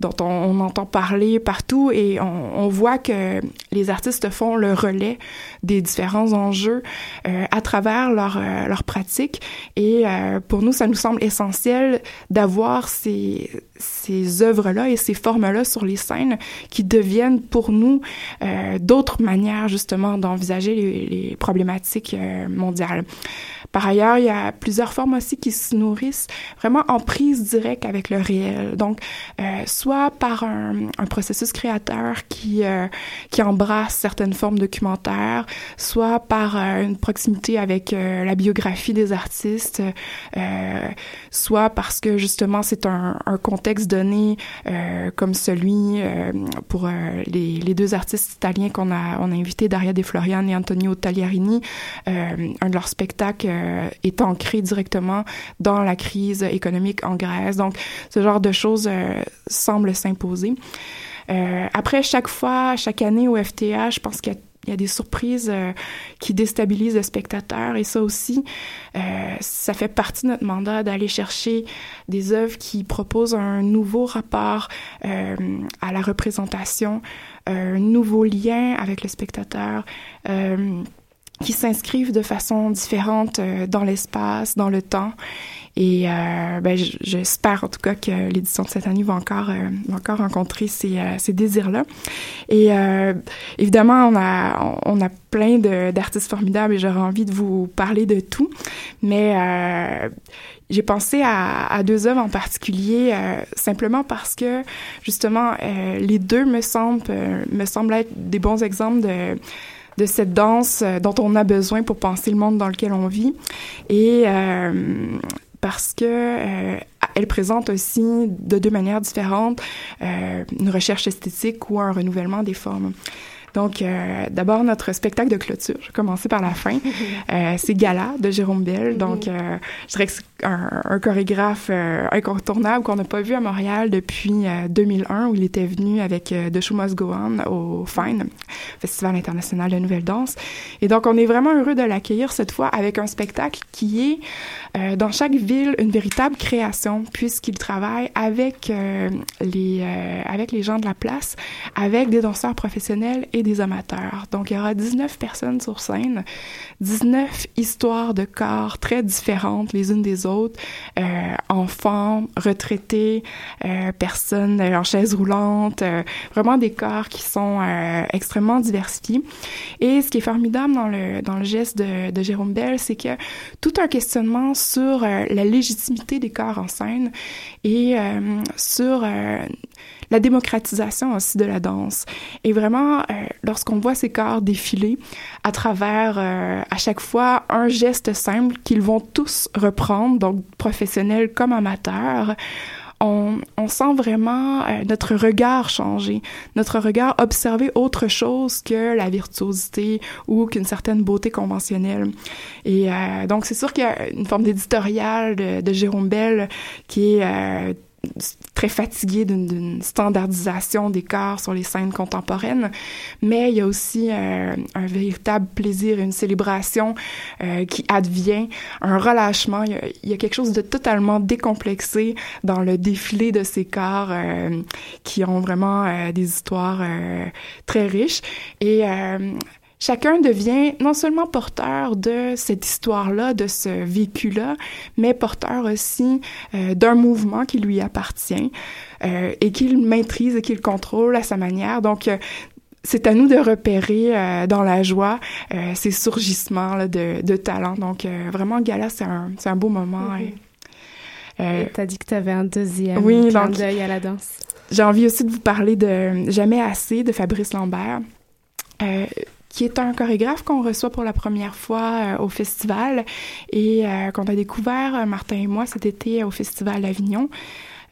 dont on, on, entend parler partout. Et on, on, voit que les artistes font le relais des différents enjeux euh, à travers leur, euh, leur pratique. Et euh, pour nous ça nous semble essentiel d'avoir ces ces œuvres-là et ces formes-là sur les scènes qui deviennent pour nous d'autres manières justement d'envisager les, problématiques euh, mondiales. Par ailleurs, il y a plusieurs formes aussi qui se nourrissent vraiment en prise directe avec le réel. Donc, euh, soit par un, processus créateur qui euh, qui embrasse certaines formes documentaires, soit par une proximité avec la biographie des artistes, soit parce que justement c'est un, contexte donné comme celui pour les, les, deux artistes italiens qu'on a on a invités, Daria De Florian et Antonio Tagliarini, un de leurs spectacles euh, est ancré directement dans la crise économique en Grèce. Donc, ce genre de choses euh, semble s'imposer. Euh, après, chaque fois, chaque année au FTA, je pense qu'il y a des surprises euh, qui déstabilisent le spectateur et ça aussi, euh, ça fait partie de notre mandat d'aller chercher des œuvres qui proposent un nouveau rapport euh, à la représentation, un nouveau lien avec le spectateur qui s'inscrivent de façon différente euh, dans l'espace, dans le temps. Et euh, ben, j'espère en tout cas que l'édition de cette année va encore, euh, va encore rencontrer ces, euh, ces désirs-là. Et euh, évidemment, on a, on a plein d'artistes formidables et j'aurais envie de vous parler de tout. Mais euh, j'ai pensé à, à, deux œuvres en particulier simplement parce que justement, les deux me semblent, me semblent être des bons exemples de de cette danse euh, dont on a besoin pour penser le monde dans lequel on vit. Et euh, parce que euh, elle présente aussi de deux manières différentes euh, une recherche esthétique ou un renouvellement des formes. Donc, euh, d'abord, notre spectacle de clôture. Je vais commencer par la fin. Euh, c'est Gala de Jérôme Bell. Donc, euh, je dirais que c'est un, un, chorégraphe euh, incontournable qu'on n'a pas vu à Montréal depuis 2001, euh, où il était venu avec euh, The Show Must Go On au FINE, Festival international de nouvelle danse. Et donc, on est vraiment heureux de l'accueillir cette fois avec un spectacle qui est dans chaque ville une véritable création, puisqu'il travaille avec les avec les gens de la place, avec des danseurs professionnels et amateurs. Donc, il y aura 19 personnes sur scène, 19 histoires de corps très différentes les unes des autres, euh, enfants, retraités, euh, personnes en chaise roulante, euh, vraiment des corps qui sont euh, extrêmement diversifiés. Et ce qui est formidable dans le, geste de, de Jérôme Bell, c'est que tout un questionnement sur euh, la légitimité des corps en scène et euh, sur la démocratisation aussi de la danse. Et vraiment, euh, lorsqu'on voit ces corps défiler à travers, euh, à chaque fois, un geste simple qu'ils vont tous reprendre, donc professionnels comme amateurs, on, on, sent vraiment euh, notre regard changer, notre regard observer autre chose que la virtuosité ou qu'une certaine beauté conventionnelle. Et donc, c'est sûr qu'il y a une forme d'éditorial de, Jérôme Bell qui est très fatigué d'une standardisation des corps sur les scènes contemporaines, mais il y a aussi euh, un véritable plaisir, une célébration euh, qui advient, un relâchement. Il y, a, quelque chose de totalement décomplexé dans le défilé de ces corps euh, qui ont vraiment des histoires très riches. Et chacun devient non seulement porteur de cette histoire-là, de ce vécu-là, mais porteur aussi euh, d'un mouvement qui lui appartient euh, et qu'il maîtrise et qu'il contrôle à sa manière. Donc, euh, c'est à nous de repérer dans la joie ces surgissements là, de, de talent. Donc, vraiment, Gala, c'est un, beau moment. Euh, euh, T'as dit que t'avais un deuxième Oui, clin d'œil à la danse. j'ai envie aussi de vous parler de Jamais assez de Fabrice Lambert, euh, qui est un chorégraphe qu'on reçoit pour la première fois euh, au festival et euh, qu'on a découvert, euh, Martin et moi, cet été au festival d'Avignon.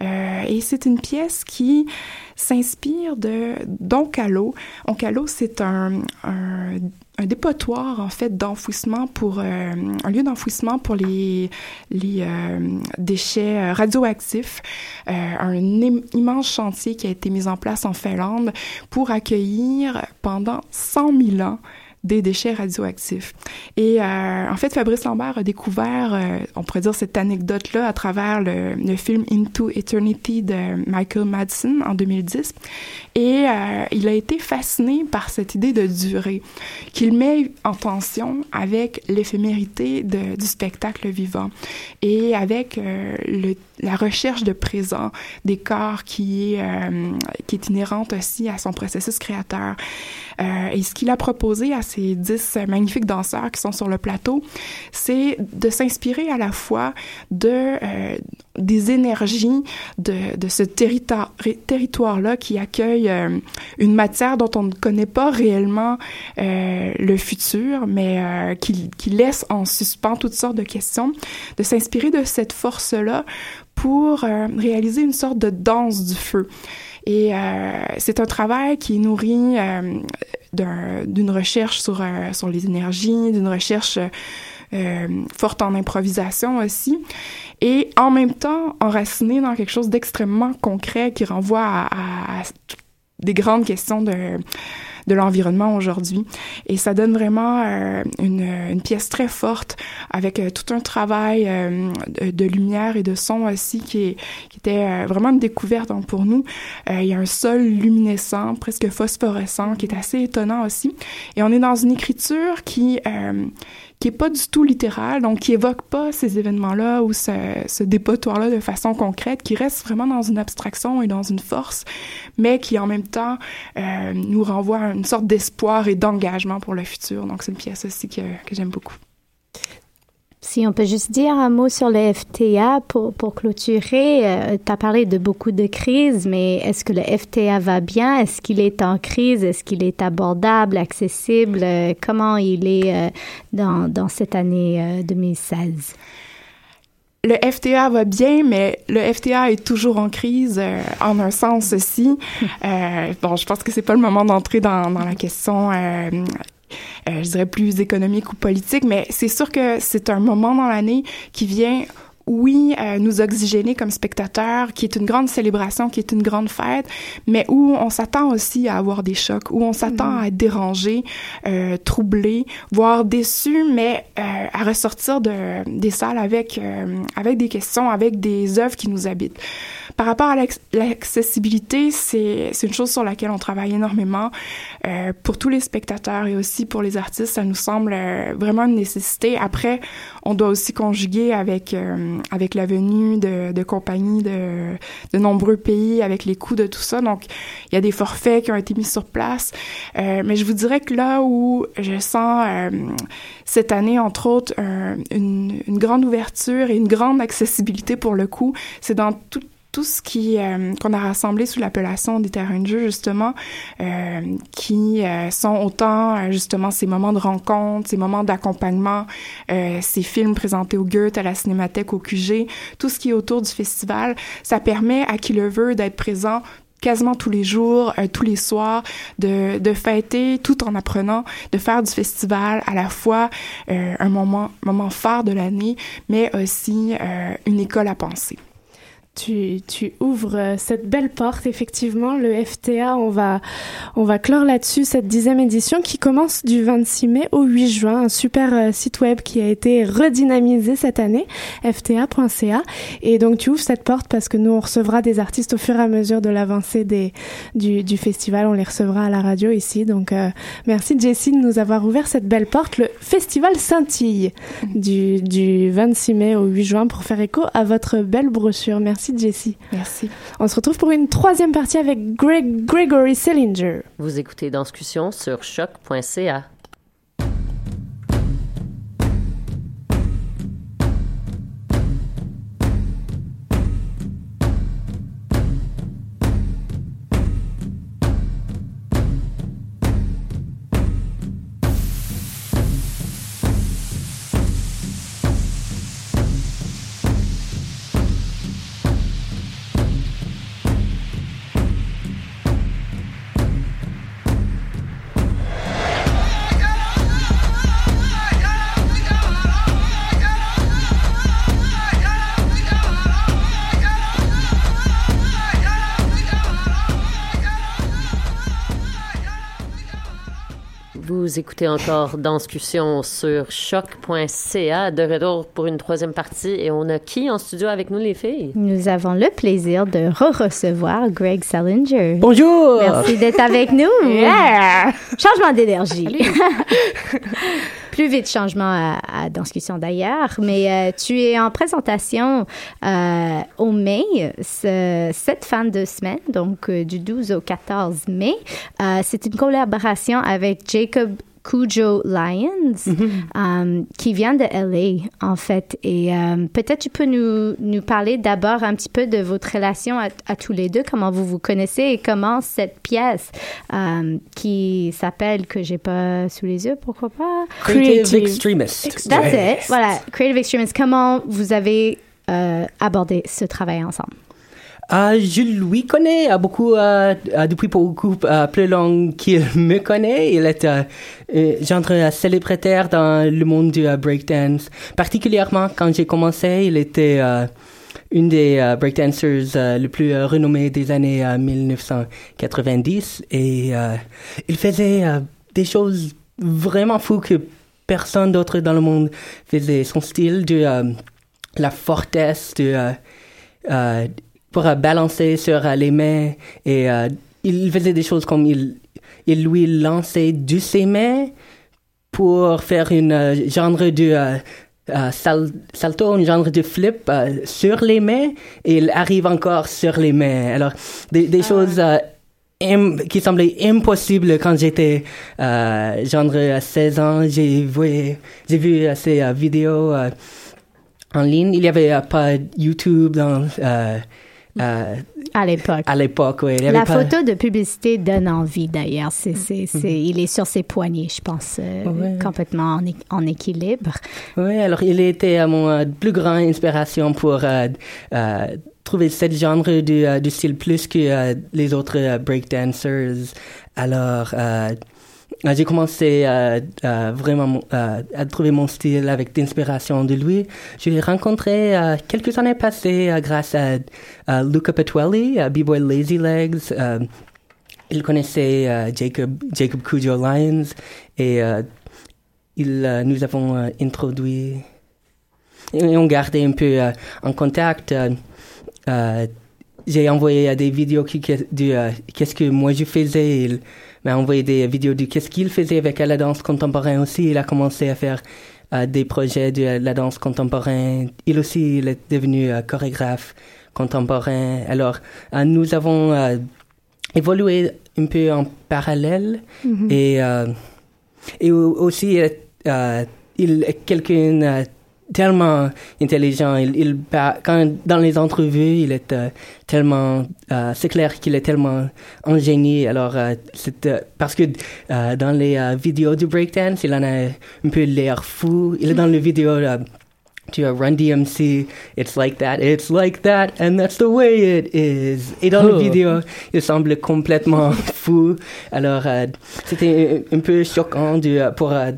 Euh, et c'est une pièce qui s'inspire de d'Oncalo. Oncalo, c'est un, un, un dépotoir, en fait, d'enfouissement pour... euh, un lieu d'enfouissement pour les, les euh, déchets euh, radioactifs. Euh, un im- immense chantier qui a été mis en place en Finlande pour accueillir pendant 100 000 ans des déchets radioactifs. Et euh, en fait, Fabrice Lambert a découvert, euh, on pourrait dire cette anecdote-là à travers le, film Into Eternity de Michael Madsen en 2010. Et euh, il a été fasciné par cette idée de durée qu'il met en tension avec l'éphémérité du spectacle vivant et avec le- la recherche de présent des corps qui est, euh, qui est inhérente aussi à son processus créateur. Euh, et ce qu'il a proposé à ces dix magnifiques danseurs qui sont sur le plateau, c'est de s'inspirer à la fois de euh, des énergies de, de ce territoire territoire-là qui accueille euh, une matière dont on ne connaît pas réellement euh, le futur, mais euh, qui, qui laisse en suspens toutes sortes de questions, de s'inspirer de cette force-là pour réaliser une sorte de danse du feu. Et c'est un travail qui est nourri d'un- d'une recherche sur, sur les énergies, d'une recherche forte en improvisation aussi, et en même temps enraciné dans quelque chose d'extrêmement concret qui renvoie à, à- à des grandes questions de de l'environnement aujourd'hui. Et ça donne vraiment euh, une, une pièce très forte avec euh, tout un travail euh, de, lumière et de son aussi qui, est, qui était euh, vraiment une découverte donc, pour nous. Euh, il y a un sol luminescent, presque phosphorescent, qui est assez étonnant aussi. Et on est dans une écriture qui... Qui est pas du tout littérale, donc qui évoque pas ces événements-là ou ce, dépotoir-là de façon concrète, qui reste vraiment dans une abstraction et dans une force, mais qui en même temps euh, nous renvoie à une sorte d'espoir et d'engagement pour le futur. Donc c'est une pièce aussi que j'aime beaucoup. Si on peut juste dire un mot sur le FTA pour, pour clôturer, tu as parlé de beaucoup de crises, mais est-ce que le FTA va bien? Est-ce qu'il est en crise? Est-ce qu'il est abordable, accessible? Euh, comment il est euh, dans, dans cette année euh, 2016? Le FTA va bien, mais le FTA est toujours en crise, euh, en un sens aussi. Euh, bon, je pense que c'est pas le moment d'entrer dans, dans la question euh, euh, je dirais plus économique ou politique, mais c'est sûr que c'est un moment dans l'année qui vient oui, euh, nous oxygéner comme spectateurs, qui est une grande célébration, qui est une grande fête, mais où on s'attend aussi à avoir des chocs, où on s'attend à être dérangé, euh, troublé, voire déçu, mais euh, à ressortir de, des salles avec, euh, avec des questions, avec des œuvres qui nous habitent. Par rapport à l'accessibilité, c'est une chose sur laquelle on travaille énormément euh, pour tous les spectateurs et aussi pour les artistes. Ça nous semble euh, vraiment une nécessité. Après, on doit aussi conjuguer avec euh, avec la venue de, de compagnies de, de nombreux pays, avec les coûts de tout ça. Donc, il y a des forfaits qui ont été mis sur place. Euh, mais je vous dirais que là où je sens cette année, entre autres, une, une grande ouverture et une grande accessibilité pour le coup, c'est dans tout tout ce qui euh, qu'on a rassemblé sous l'appellation des terrains de jeu justement euh, qui euh, sont autant euh, justement ces moments de rencontre, ces moments d'accompagnement, euh, ces films présentés au Goethe, à la Cinémathèque, au QG, tout ce qui est autour du festival, ça permet à qui le veut d'être présent quasiment tous les jours, euh, tous les soirs, de, de fêter tout en apprenant, de faire du festival à la fois euh, un moment, moment phare de l'année, mais aussi euh, une école à penser. Tu, tu ouvres euh, cette belle porte, effectivement, le FTA. On va, on va clore là-dessus cette dixième édition qui commence du 26 mai au 8 juin. Un super euh, site web qui a été redynamisé cette année, fta.ca. Et donc, tu ouvres cette porte parce que nous, on recevra des artistes au fur et à mesure de l'avancée des, du, du festival. On les recevra à la radio ici. Donc, euh, merci Jessie de nous avoir ouvert cette belle porte. Le festival scintille du, du 26 mai au 8 juin pour faire écho à votre belle brochure. Merci Jessie. Merci. On se retrouve pour une troisième partie avec Greg, Gregory Sillinger. Vous écoutez Danscussion sur choc.ca. Vous écoutez encore Danscussion sur choc.ca, de retour pour une troisième partie. Et on a qui en studio avec nous, les filles? Nous avons le plaisir de re-recevoir Greg Salinger. Bonjour! Merci d'être avec nous. Yeah! Changement d'énergie. Plus vite changement à, à Danscussion d'ailleurs, mais euh, tu es en présentation euh, au mai, ce, cette fin de semaine, donc euh, du 12 au 14 mai. C'est une collaboration avec Jacob Cujo Lyons, euh, qui vient de LA, en fait. Et euh, peut-être tu peux nous, nous parler d'abord un petit peu de votre relation à, à tous les deux, comment vous vous connaissez et comment cette pièce euh, qui s'appelle, que j'ai pas sous les yeux, pourquoi pas? Creative Extremist. That's it. Voilà, Creative Extremist. Comment vous avez euh, abordé ce travail ensemble? Euh, je lui connais euh, beaucoup euh, euh, depuis beaucoup euh, plus long qu'il me connaît. Il est euh, euh, genre euh, célébritaire dans le monde du euh, breakdance. Particulièrement quand j'ai commencé, il était euh, une des euh, breakdancers euh, les plus euh, renommées des années euh, 1990 et euh, il faisait euh, des choses vraiment fous que personne d'autre dans le monde faisait. Son style de euh, la fortesse, de euh, euh, pour euh, balancer sur euh, les mains et euh, il faisait des choses comme il, il lui lançait de ses mains pour faire une euh, genre de euh, euh, sal- salto, un genre de flip sur les mains et il arrive encore sur les mains. Alors, des, des choses euh, im- qui semblaient impossibles quand j'étais euh, genre à 16 ans. J'ai vu, j'ai vu ces vidéos en ligne. Il n'y avait pas YouTube dans... euh, À l'époque. à l'époque, oui. Il La pas- photo de publicité donne envie d'ailleurs. C'est, c'est, c'est, il est sur ses poignets, je pense, euh, Ouais. complètement en, é- en équilibre. Oui, alors il était euh, mon euh, plus grande inspiration pour euh, trouver ce genre de, de style plus que les autres breakdancers. Alors, j'ai commencé euh, euh, vraiment mon- euh, à trouver mon style avec d'inspiration de lui. Je l'ai rencontré euh, quelques années passées euh, grâce à, à Luca Petuelli, à B-Boy Lazy Legs. euh, il connaissait Jacob, Jacob Cujo Lyons et il, nous avons introduit et on gardait un peu en contact. j'ai envoyé des vidéos qui, de euh, qu'est-ce que moi je faisais. Il m'a envoyé des vidéos de qu'est-ce qu'il faisait avec la danse contemporaine aussi. Il a commencé à faire euh, des projets de la danse contemporaine. Il aussi, il est devenu euh, chorégraphe contemporain. Alors, euh, nous avons évolué un peu en parallèle et, euh, et au- aussi, il est quelqu'un tellement intelligent. Il, il quand dans les entrevues, il est euh, tellement, euh, c'est clair qu'il est tellement ingénieux. Alors, euh, c'est euh, parce que euh, dans les euh, vidéos du breakdance, il en a un peu l'air fou. Il est dans les vidéos du euh, Run DMC. It's like that, it's like that, and that's the way it is. Et dans Oh. la vidéo, il semble complètement fou. Alors, euh, c'était un, peu choquant de, pour euh,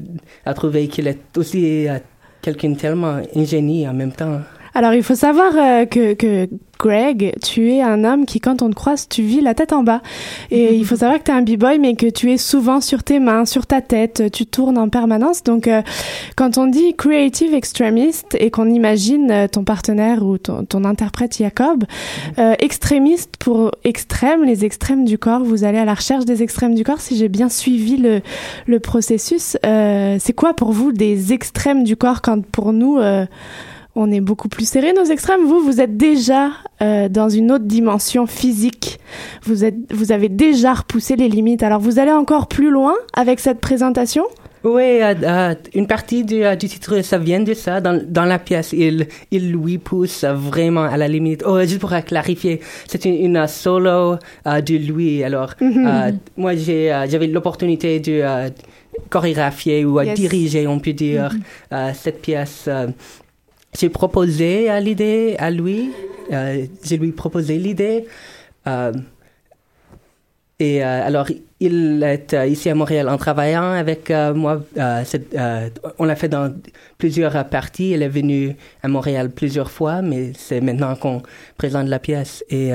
à trouver qu'il est aussi euh, quelqu'un tellement ingénieux en même temps. Alors, il faut savoir euh, que, que Greg, tu es un homme qui, quand on te croise, tu vis la tête en bas. Et il faut savoir que tu es un b-boy, mais que tu es souvent sur tes mains, sur ta tête, tu tournes en permanence. Donc, euh, quand on dit creative extremist et qu'on imagine euh, ton partenaire ou ton, ton interprète Jacob, euh, extrémiste pour extrême, les extrêmes du corps, vous allez à la recherche des extrêmes du corps. Si j'ai bien suivi le, le processus, euh, c'est quoi pour vous des extrêmes du corps quand pour nous, euh, on est beaucoup plus serré nos extrêmes. Vous, vous êtes déjà euh, dans une autre dimension physique. Vous êtes, vous avez déjà repoussé les limites. Alors, vous allez encore plus loin avec cette présentation? Oui, euh, une partie du, du titre, ça vient de ça. Dans, dans la pièce, il, il lui pousse vraiment à la limite. Oh, juste pour clarifier, c'est une, une, solo euh, de lui. Alors, euh, moi, j'ai, euh, j'avais l'opportunité de euh, chorégraphier ou Yes. diriger, on peut dire, Mhm. euh, cette pièce. J'ai proposé à l'idée à lui. Euh, j'ai lui proposé l'idée. Euh, et euh, alors, il est ici à Montréal en travaillant avec moi. on l'a fait dans plusieurs parties. Il est venu à Montréal plusieurs fois, mais c'est maintenant qu'on présente la pièce. Et,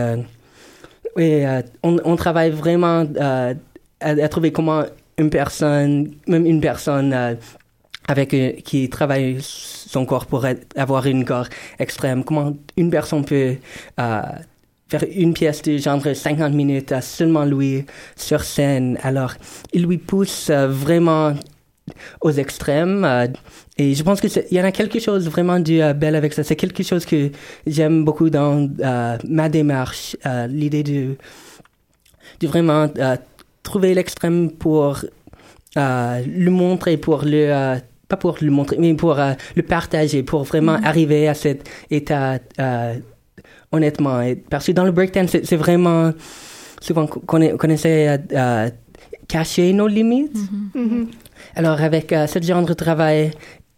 on, travaille vraiment à, à trouver comment une personne, même une personne avec qui travaille son corps pour avoir un corps extrême, comment une personne peut euh, faire une pièce de genre 50 minutes à seulement lui sur scène. Alors, il lui pousse euh, vraiment aux extrêmes. euh, et je pense qu'il y en a quelque chose vraiment de euh, avec ça. C'est quelque chose que j'aime beaucoup dans ma démarche, l'idée de, de vraiment trouver l'extrême pour le montrer, pour le... euh, pas pour le montrer, mais pour euh, le partager, pour vraiment Mhm. arriver à cet état euh, honnêtement. Et parce que dans le breakdance, c'est vraiment souvent qu'on essaie à, à cacher nos limites. Mhm. Alors, avec euh, ce genre de travail,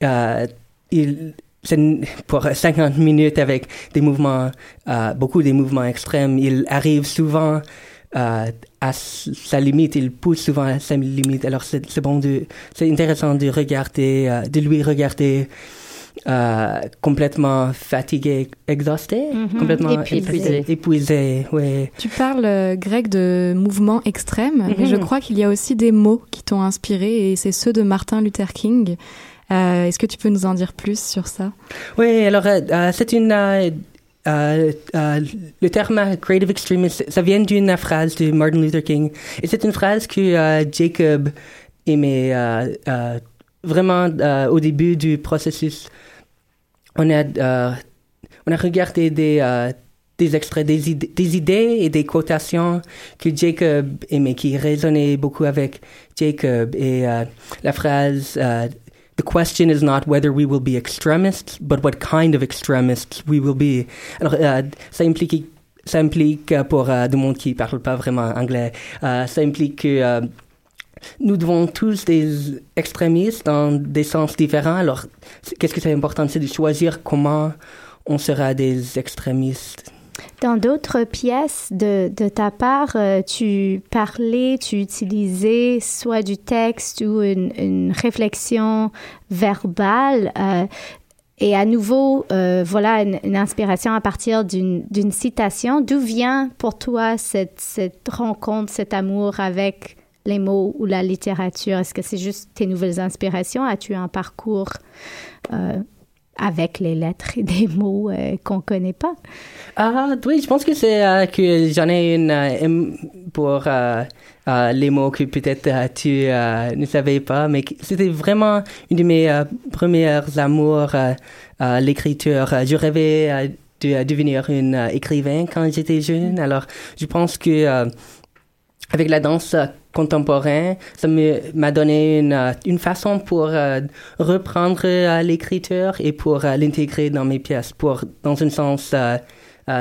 euh, il, c'est pour 50 minutes avec des mouvements, euh, beaucoup des mouvements extrêmes, il arrive souvent euh, à sa limite, il pousse souvent à sa limite. Alors, c'est c'est bon de, c'est intéressant de regarder, euh, de lui regarder euh, complètement fatigué, exhausté, Mhm. complètement Épuisé. épuisé, ouais. Tu parles, euh, Greg, de mouvements extrêmes, mais Mhm. je crois qu'il y a aussi des mots qui t'ont inspiré, et c'est ceux de Martin Luther King. Euh, Est-ce que tu peux nous en dire plus sur ça? Oui, alors c'est une... euh, euh, le terme creative extremist, ça vient d'une phrase de Martin Luther King. Et c'est une phrase que euh, Jacob aimait vraiment au début du processus. On a, on a regardé des, des extraits, des, idées- des idées et des quotations que Jacob aimait, qui résonnaient beaucoup avec Jacob. Et la phrase... The question is not whether we will be extremists, but what kind of extremists we will be. Alors, euh, ça implique, ça implique euh, pour euh, du monde qui parle pas vraiment anglais, euh, ça implique que euh, nous devons tous des extrémistes dans des sens différents. Alors, qu'est-ce que c'est important, c'est de choisir comment on sera des extrémistes. Dans d'autres pièces de, de ta part, euh, tu parlais, tu utilisais soit du texte ou une, réflexion verbale. euh, et à nouveau, euh, voilà une, inspiration à partir d'une citation. D'où vient pour toi cette, cette rencontre, cet amour avec les mots ou la littérature? Est-ce que c'est juste tes nouvelles inspirations? As-tu un parcours avec les lettres et des mots euh, qu'on connaît pas? Ah, oui, je pense que c'est euh, que j'en ai une euh, pour euh, les mots que peut-être tu ne savais pas, mais c'était vraiment une de mes premières amours, euh, l'écriture. Je rêvais de devenir une écrivain quand j'étais jeune, alors je pense que avec la danse contemporaine, ça m'a donné une, euh, une façon pour euh, reprendre euh, l'écriture et pour euh, l'intégrer dans mes pièces, pour, dans un sens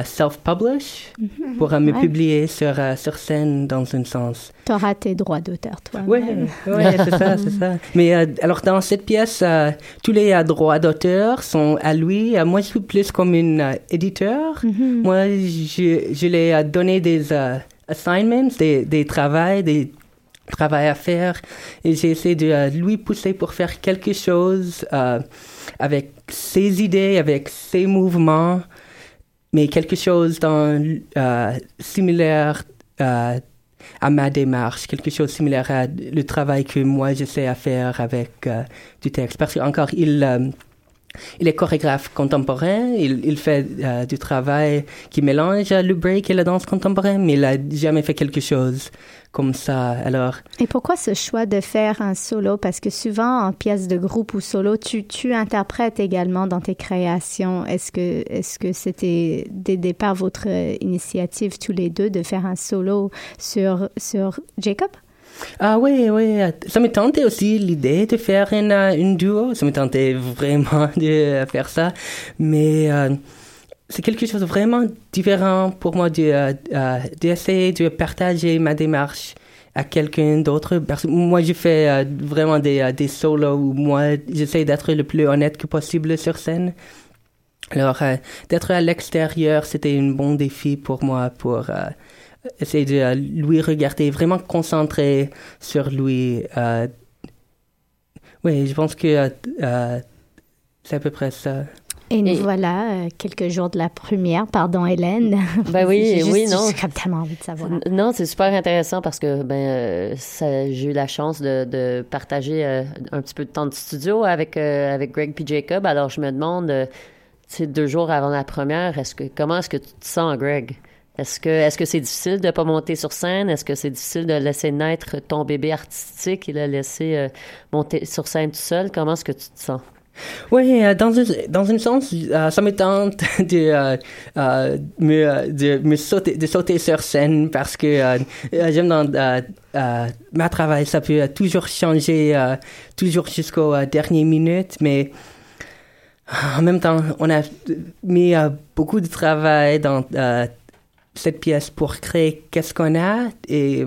self-publish, Mhm. pour me Ouais. publier sur, sur scène dans un sens. Tu auras tes droits d'auteur, toi. Oui, ouais, c'est ça, c'est ça. Mais alors dans cette pièce, tous les droits d'auteur sont à lui. Moi, je suis plus comme une éditeur. Mhm. Moi, je, je lui ai donné des assignments, des, des travaux, des travail à faire et j'ai essayé de lui pousser pour faire quelque chose avec ses idées, avec ses mouvements, mais quelque chose dans, similaire à ma démarche, quelque chose similaire à le travail que moi j'essaie à faire avec du texte. Parce qu'encore, il, il est chorégraphe contemporain, il, il fait euh, du travail qui mélange le break et la danse contemporaine, mais il n'a jamais fait quelque chose comme ça. Alors. Et pourquoi ce choix de faire un solo? Parce que souvent en pièce de groupe ou solo, tu, tu interprètes également dans tes créations. Est-ce que est-ce que c'était dès le départ votre initiative tous les deux de faire un solo sur sur Jacob? Ah oui, oui, ça me tentait aussi l'idée de faire une, euh, une duo, ça me tentait vraiment de faire ça, mais euh, c'est quelque chose de vraiment différent pour moi d'essayer de, euh, d'essayer de partager ma démarche à quelqu'un d'autre. Moi, je fais vraiment des, des solos où moi, j'essaie d'être le plus honnête que possible sur scène. Alors, d'être à l'extérieur, c'était un bon défi pour moi pour essayer de euh, lui regarder, vraiment concentrer sur lui. Euh, oui, je pense que euh, c'est à peu près ça. Et nous voilà, quelques jours de la première. Pardon, Hélène. Ben oui, oui, non. J'ai tellement envie de savoir. Non, c'est super intéressant parce que ben j'ai eu la chance de, de partager un petit peu de temps de studio avec avec Greg puis Jacob. Alors je me demande, c'est deux jours avant la première, est-ce que comment est-ce que tu te sens, Greg? Est-ce que est-ce que c'est difficile de ne pas monter sur scène? Est-ce que c'est difficile de laisser naître ton bébé artistique et le laisser euh, monter sur scène tout seul? Comment est-ce que tu te sens? Oui, euh, dans, dans un sens, euh, ça me tente de, me, de me sauter, de sauter sur scène parce que j'aime dans ma travail, ça peut toujours changer, toujours jusqu'aux dernières minutes, mais en même temps, on a mis beaucoup de travail dans cette pièce pour créer qu'est-ce qu'on a et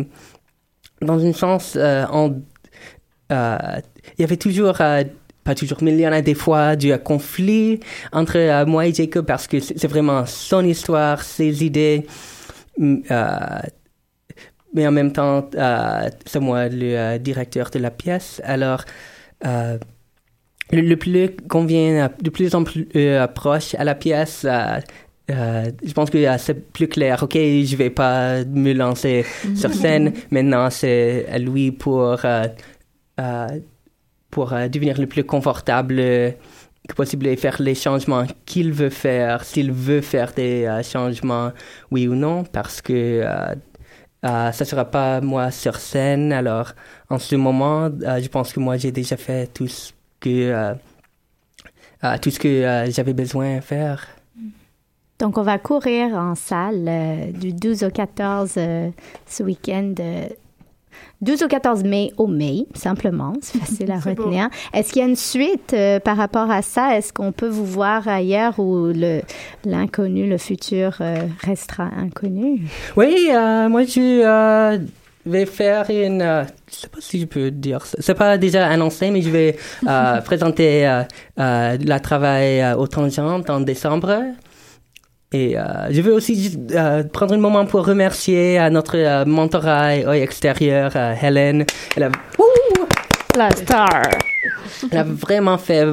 dans un sens euh, euh, il y avait toujours euh, pas toujours mais il y en a des fois du conflit entre moi et Jacob parce que c'est vraiment son histoire ses idées mais en même temps c'est moi le directeur de la pièce alors le, plus qu'on vient de plus en plus proche à la pièce, euh, je pense que c'est plus clair. Ok, je vais pas me lancer sur scène. Maintenant, c'est à lui pour euh, euh, pour devenir le plus confortable que possible et faire les changements qu'il veut faire, s'il veut faire des changements, oui ou non, parce que ça sera pas moi sur scène. Alors, en ce moment, je pense que moi j'ai déjà fait tout ce que tout ce que j'avais besoin de faire. Donc, on va courir en salle euh, du 12 au 14 euh, ce week-end. 12 euh, au 14 mai au mai, simplement. C'est facile à retenir. Est-ce qu'il y a une suite par rapport à ça? Est-ce qu'on peut vous voir ailleurs ou l'inconnu, le, futur restera inconnu? Oui, moi, je vais faire une. je sais pas si je peux dire ça. C'est pas déjà annoncé, mais je vais présenter la travail au Tangente en décembre. Et euh, je veux aussi euh, prendre un moment pour remercier à notre euh, mentorat extérieur, Hélène. Elle a, la star. Elle a vraiment fait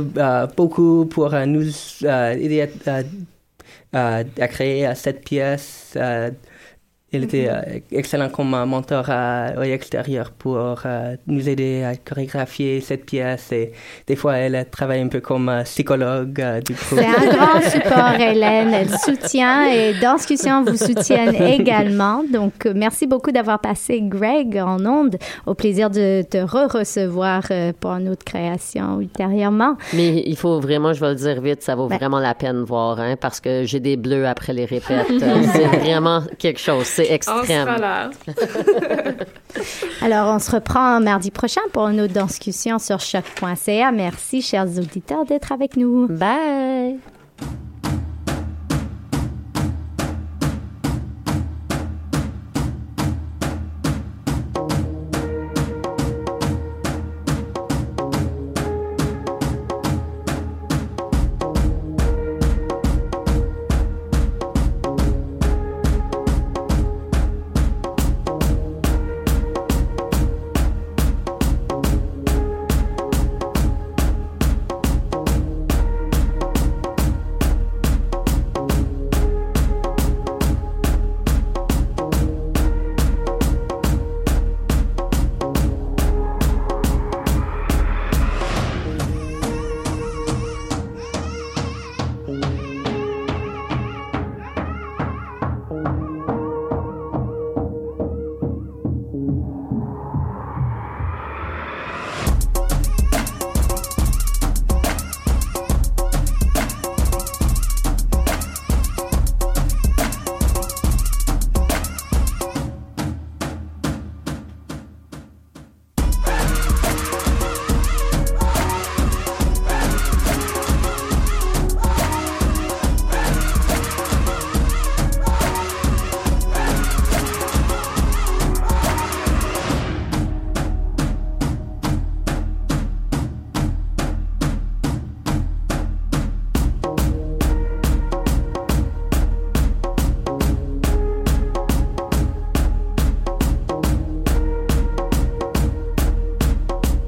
beaucoup pour nous aider à, à, créer cette pièce il était mhm. euh, excellent comme mentor à l'extérieur pour euh, nous aider à chorégraphier cette pièce. Et des fois, elle travaille un peu comme euh, psychologue du C'est un grand support, Hélène. Elle soutient et Danscussion vous soutiennent également. Donc, merci beaucoup d'avoir passé Greg en onde. Au plaisir de te re-recevoir pour une autre création ultérieurement. Mais il faut vraiment, je vais le dire vite, ça vaut ben vraiment la peine de voir, hein, parce que j'ai des bleus après les répètes. C'est vraiment quelque chose c'est extrême. Alors, on se reprend mardi prochain pour une autre discussion sur choc.ca. Merci, chers auditeurs, d'être avec nous. Bye!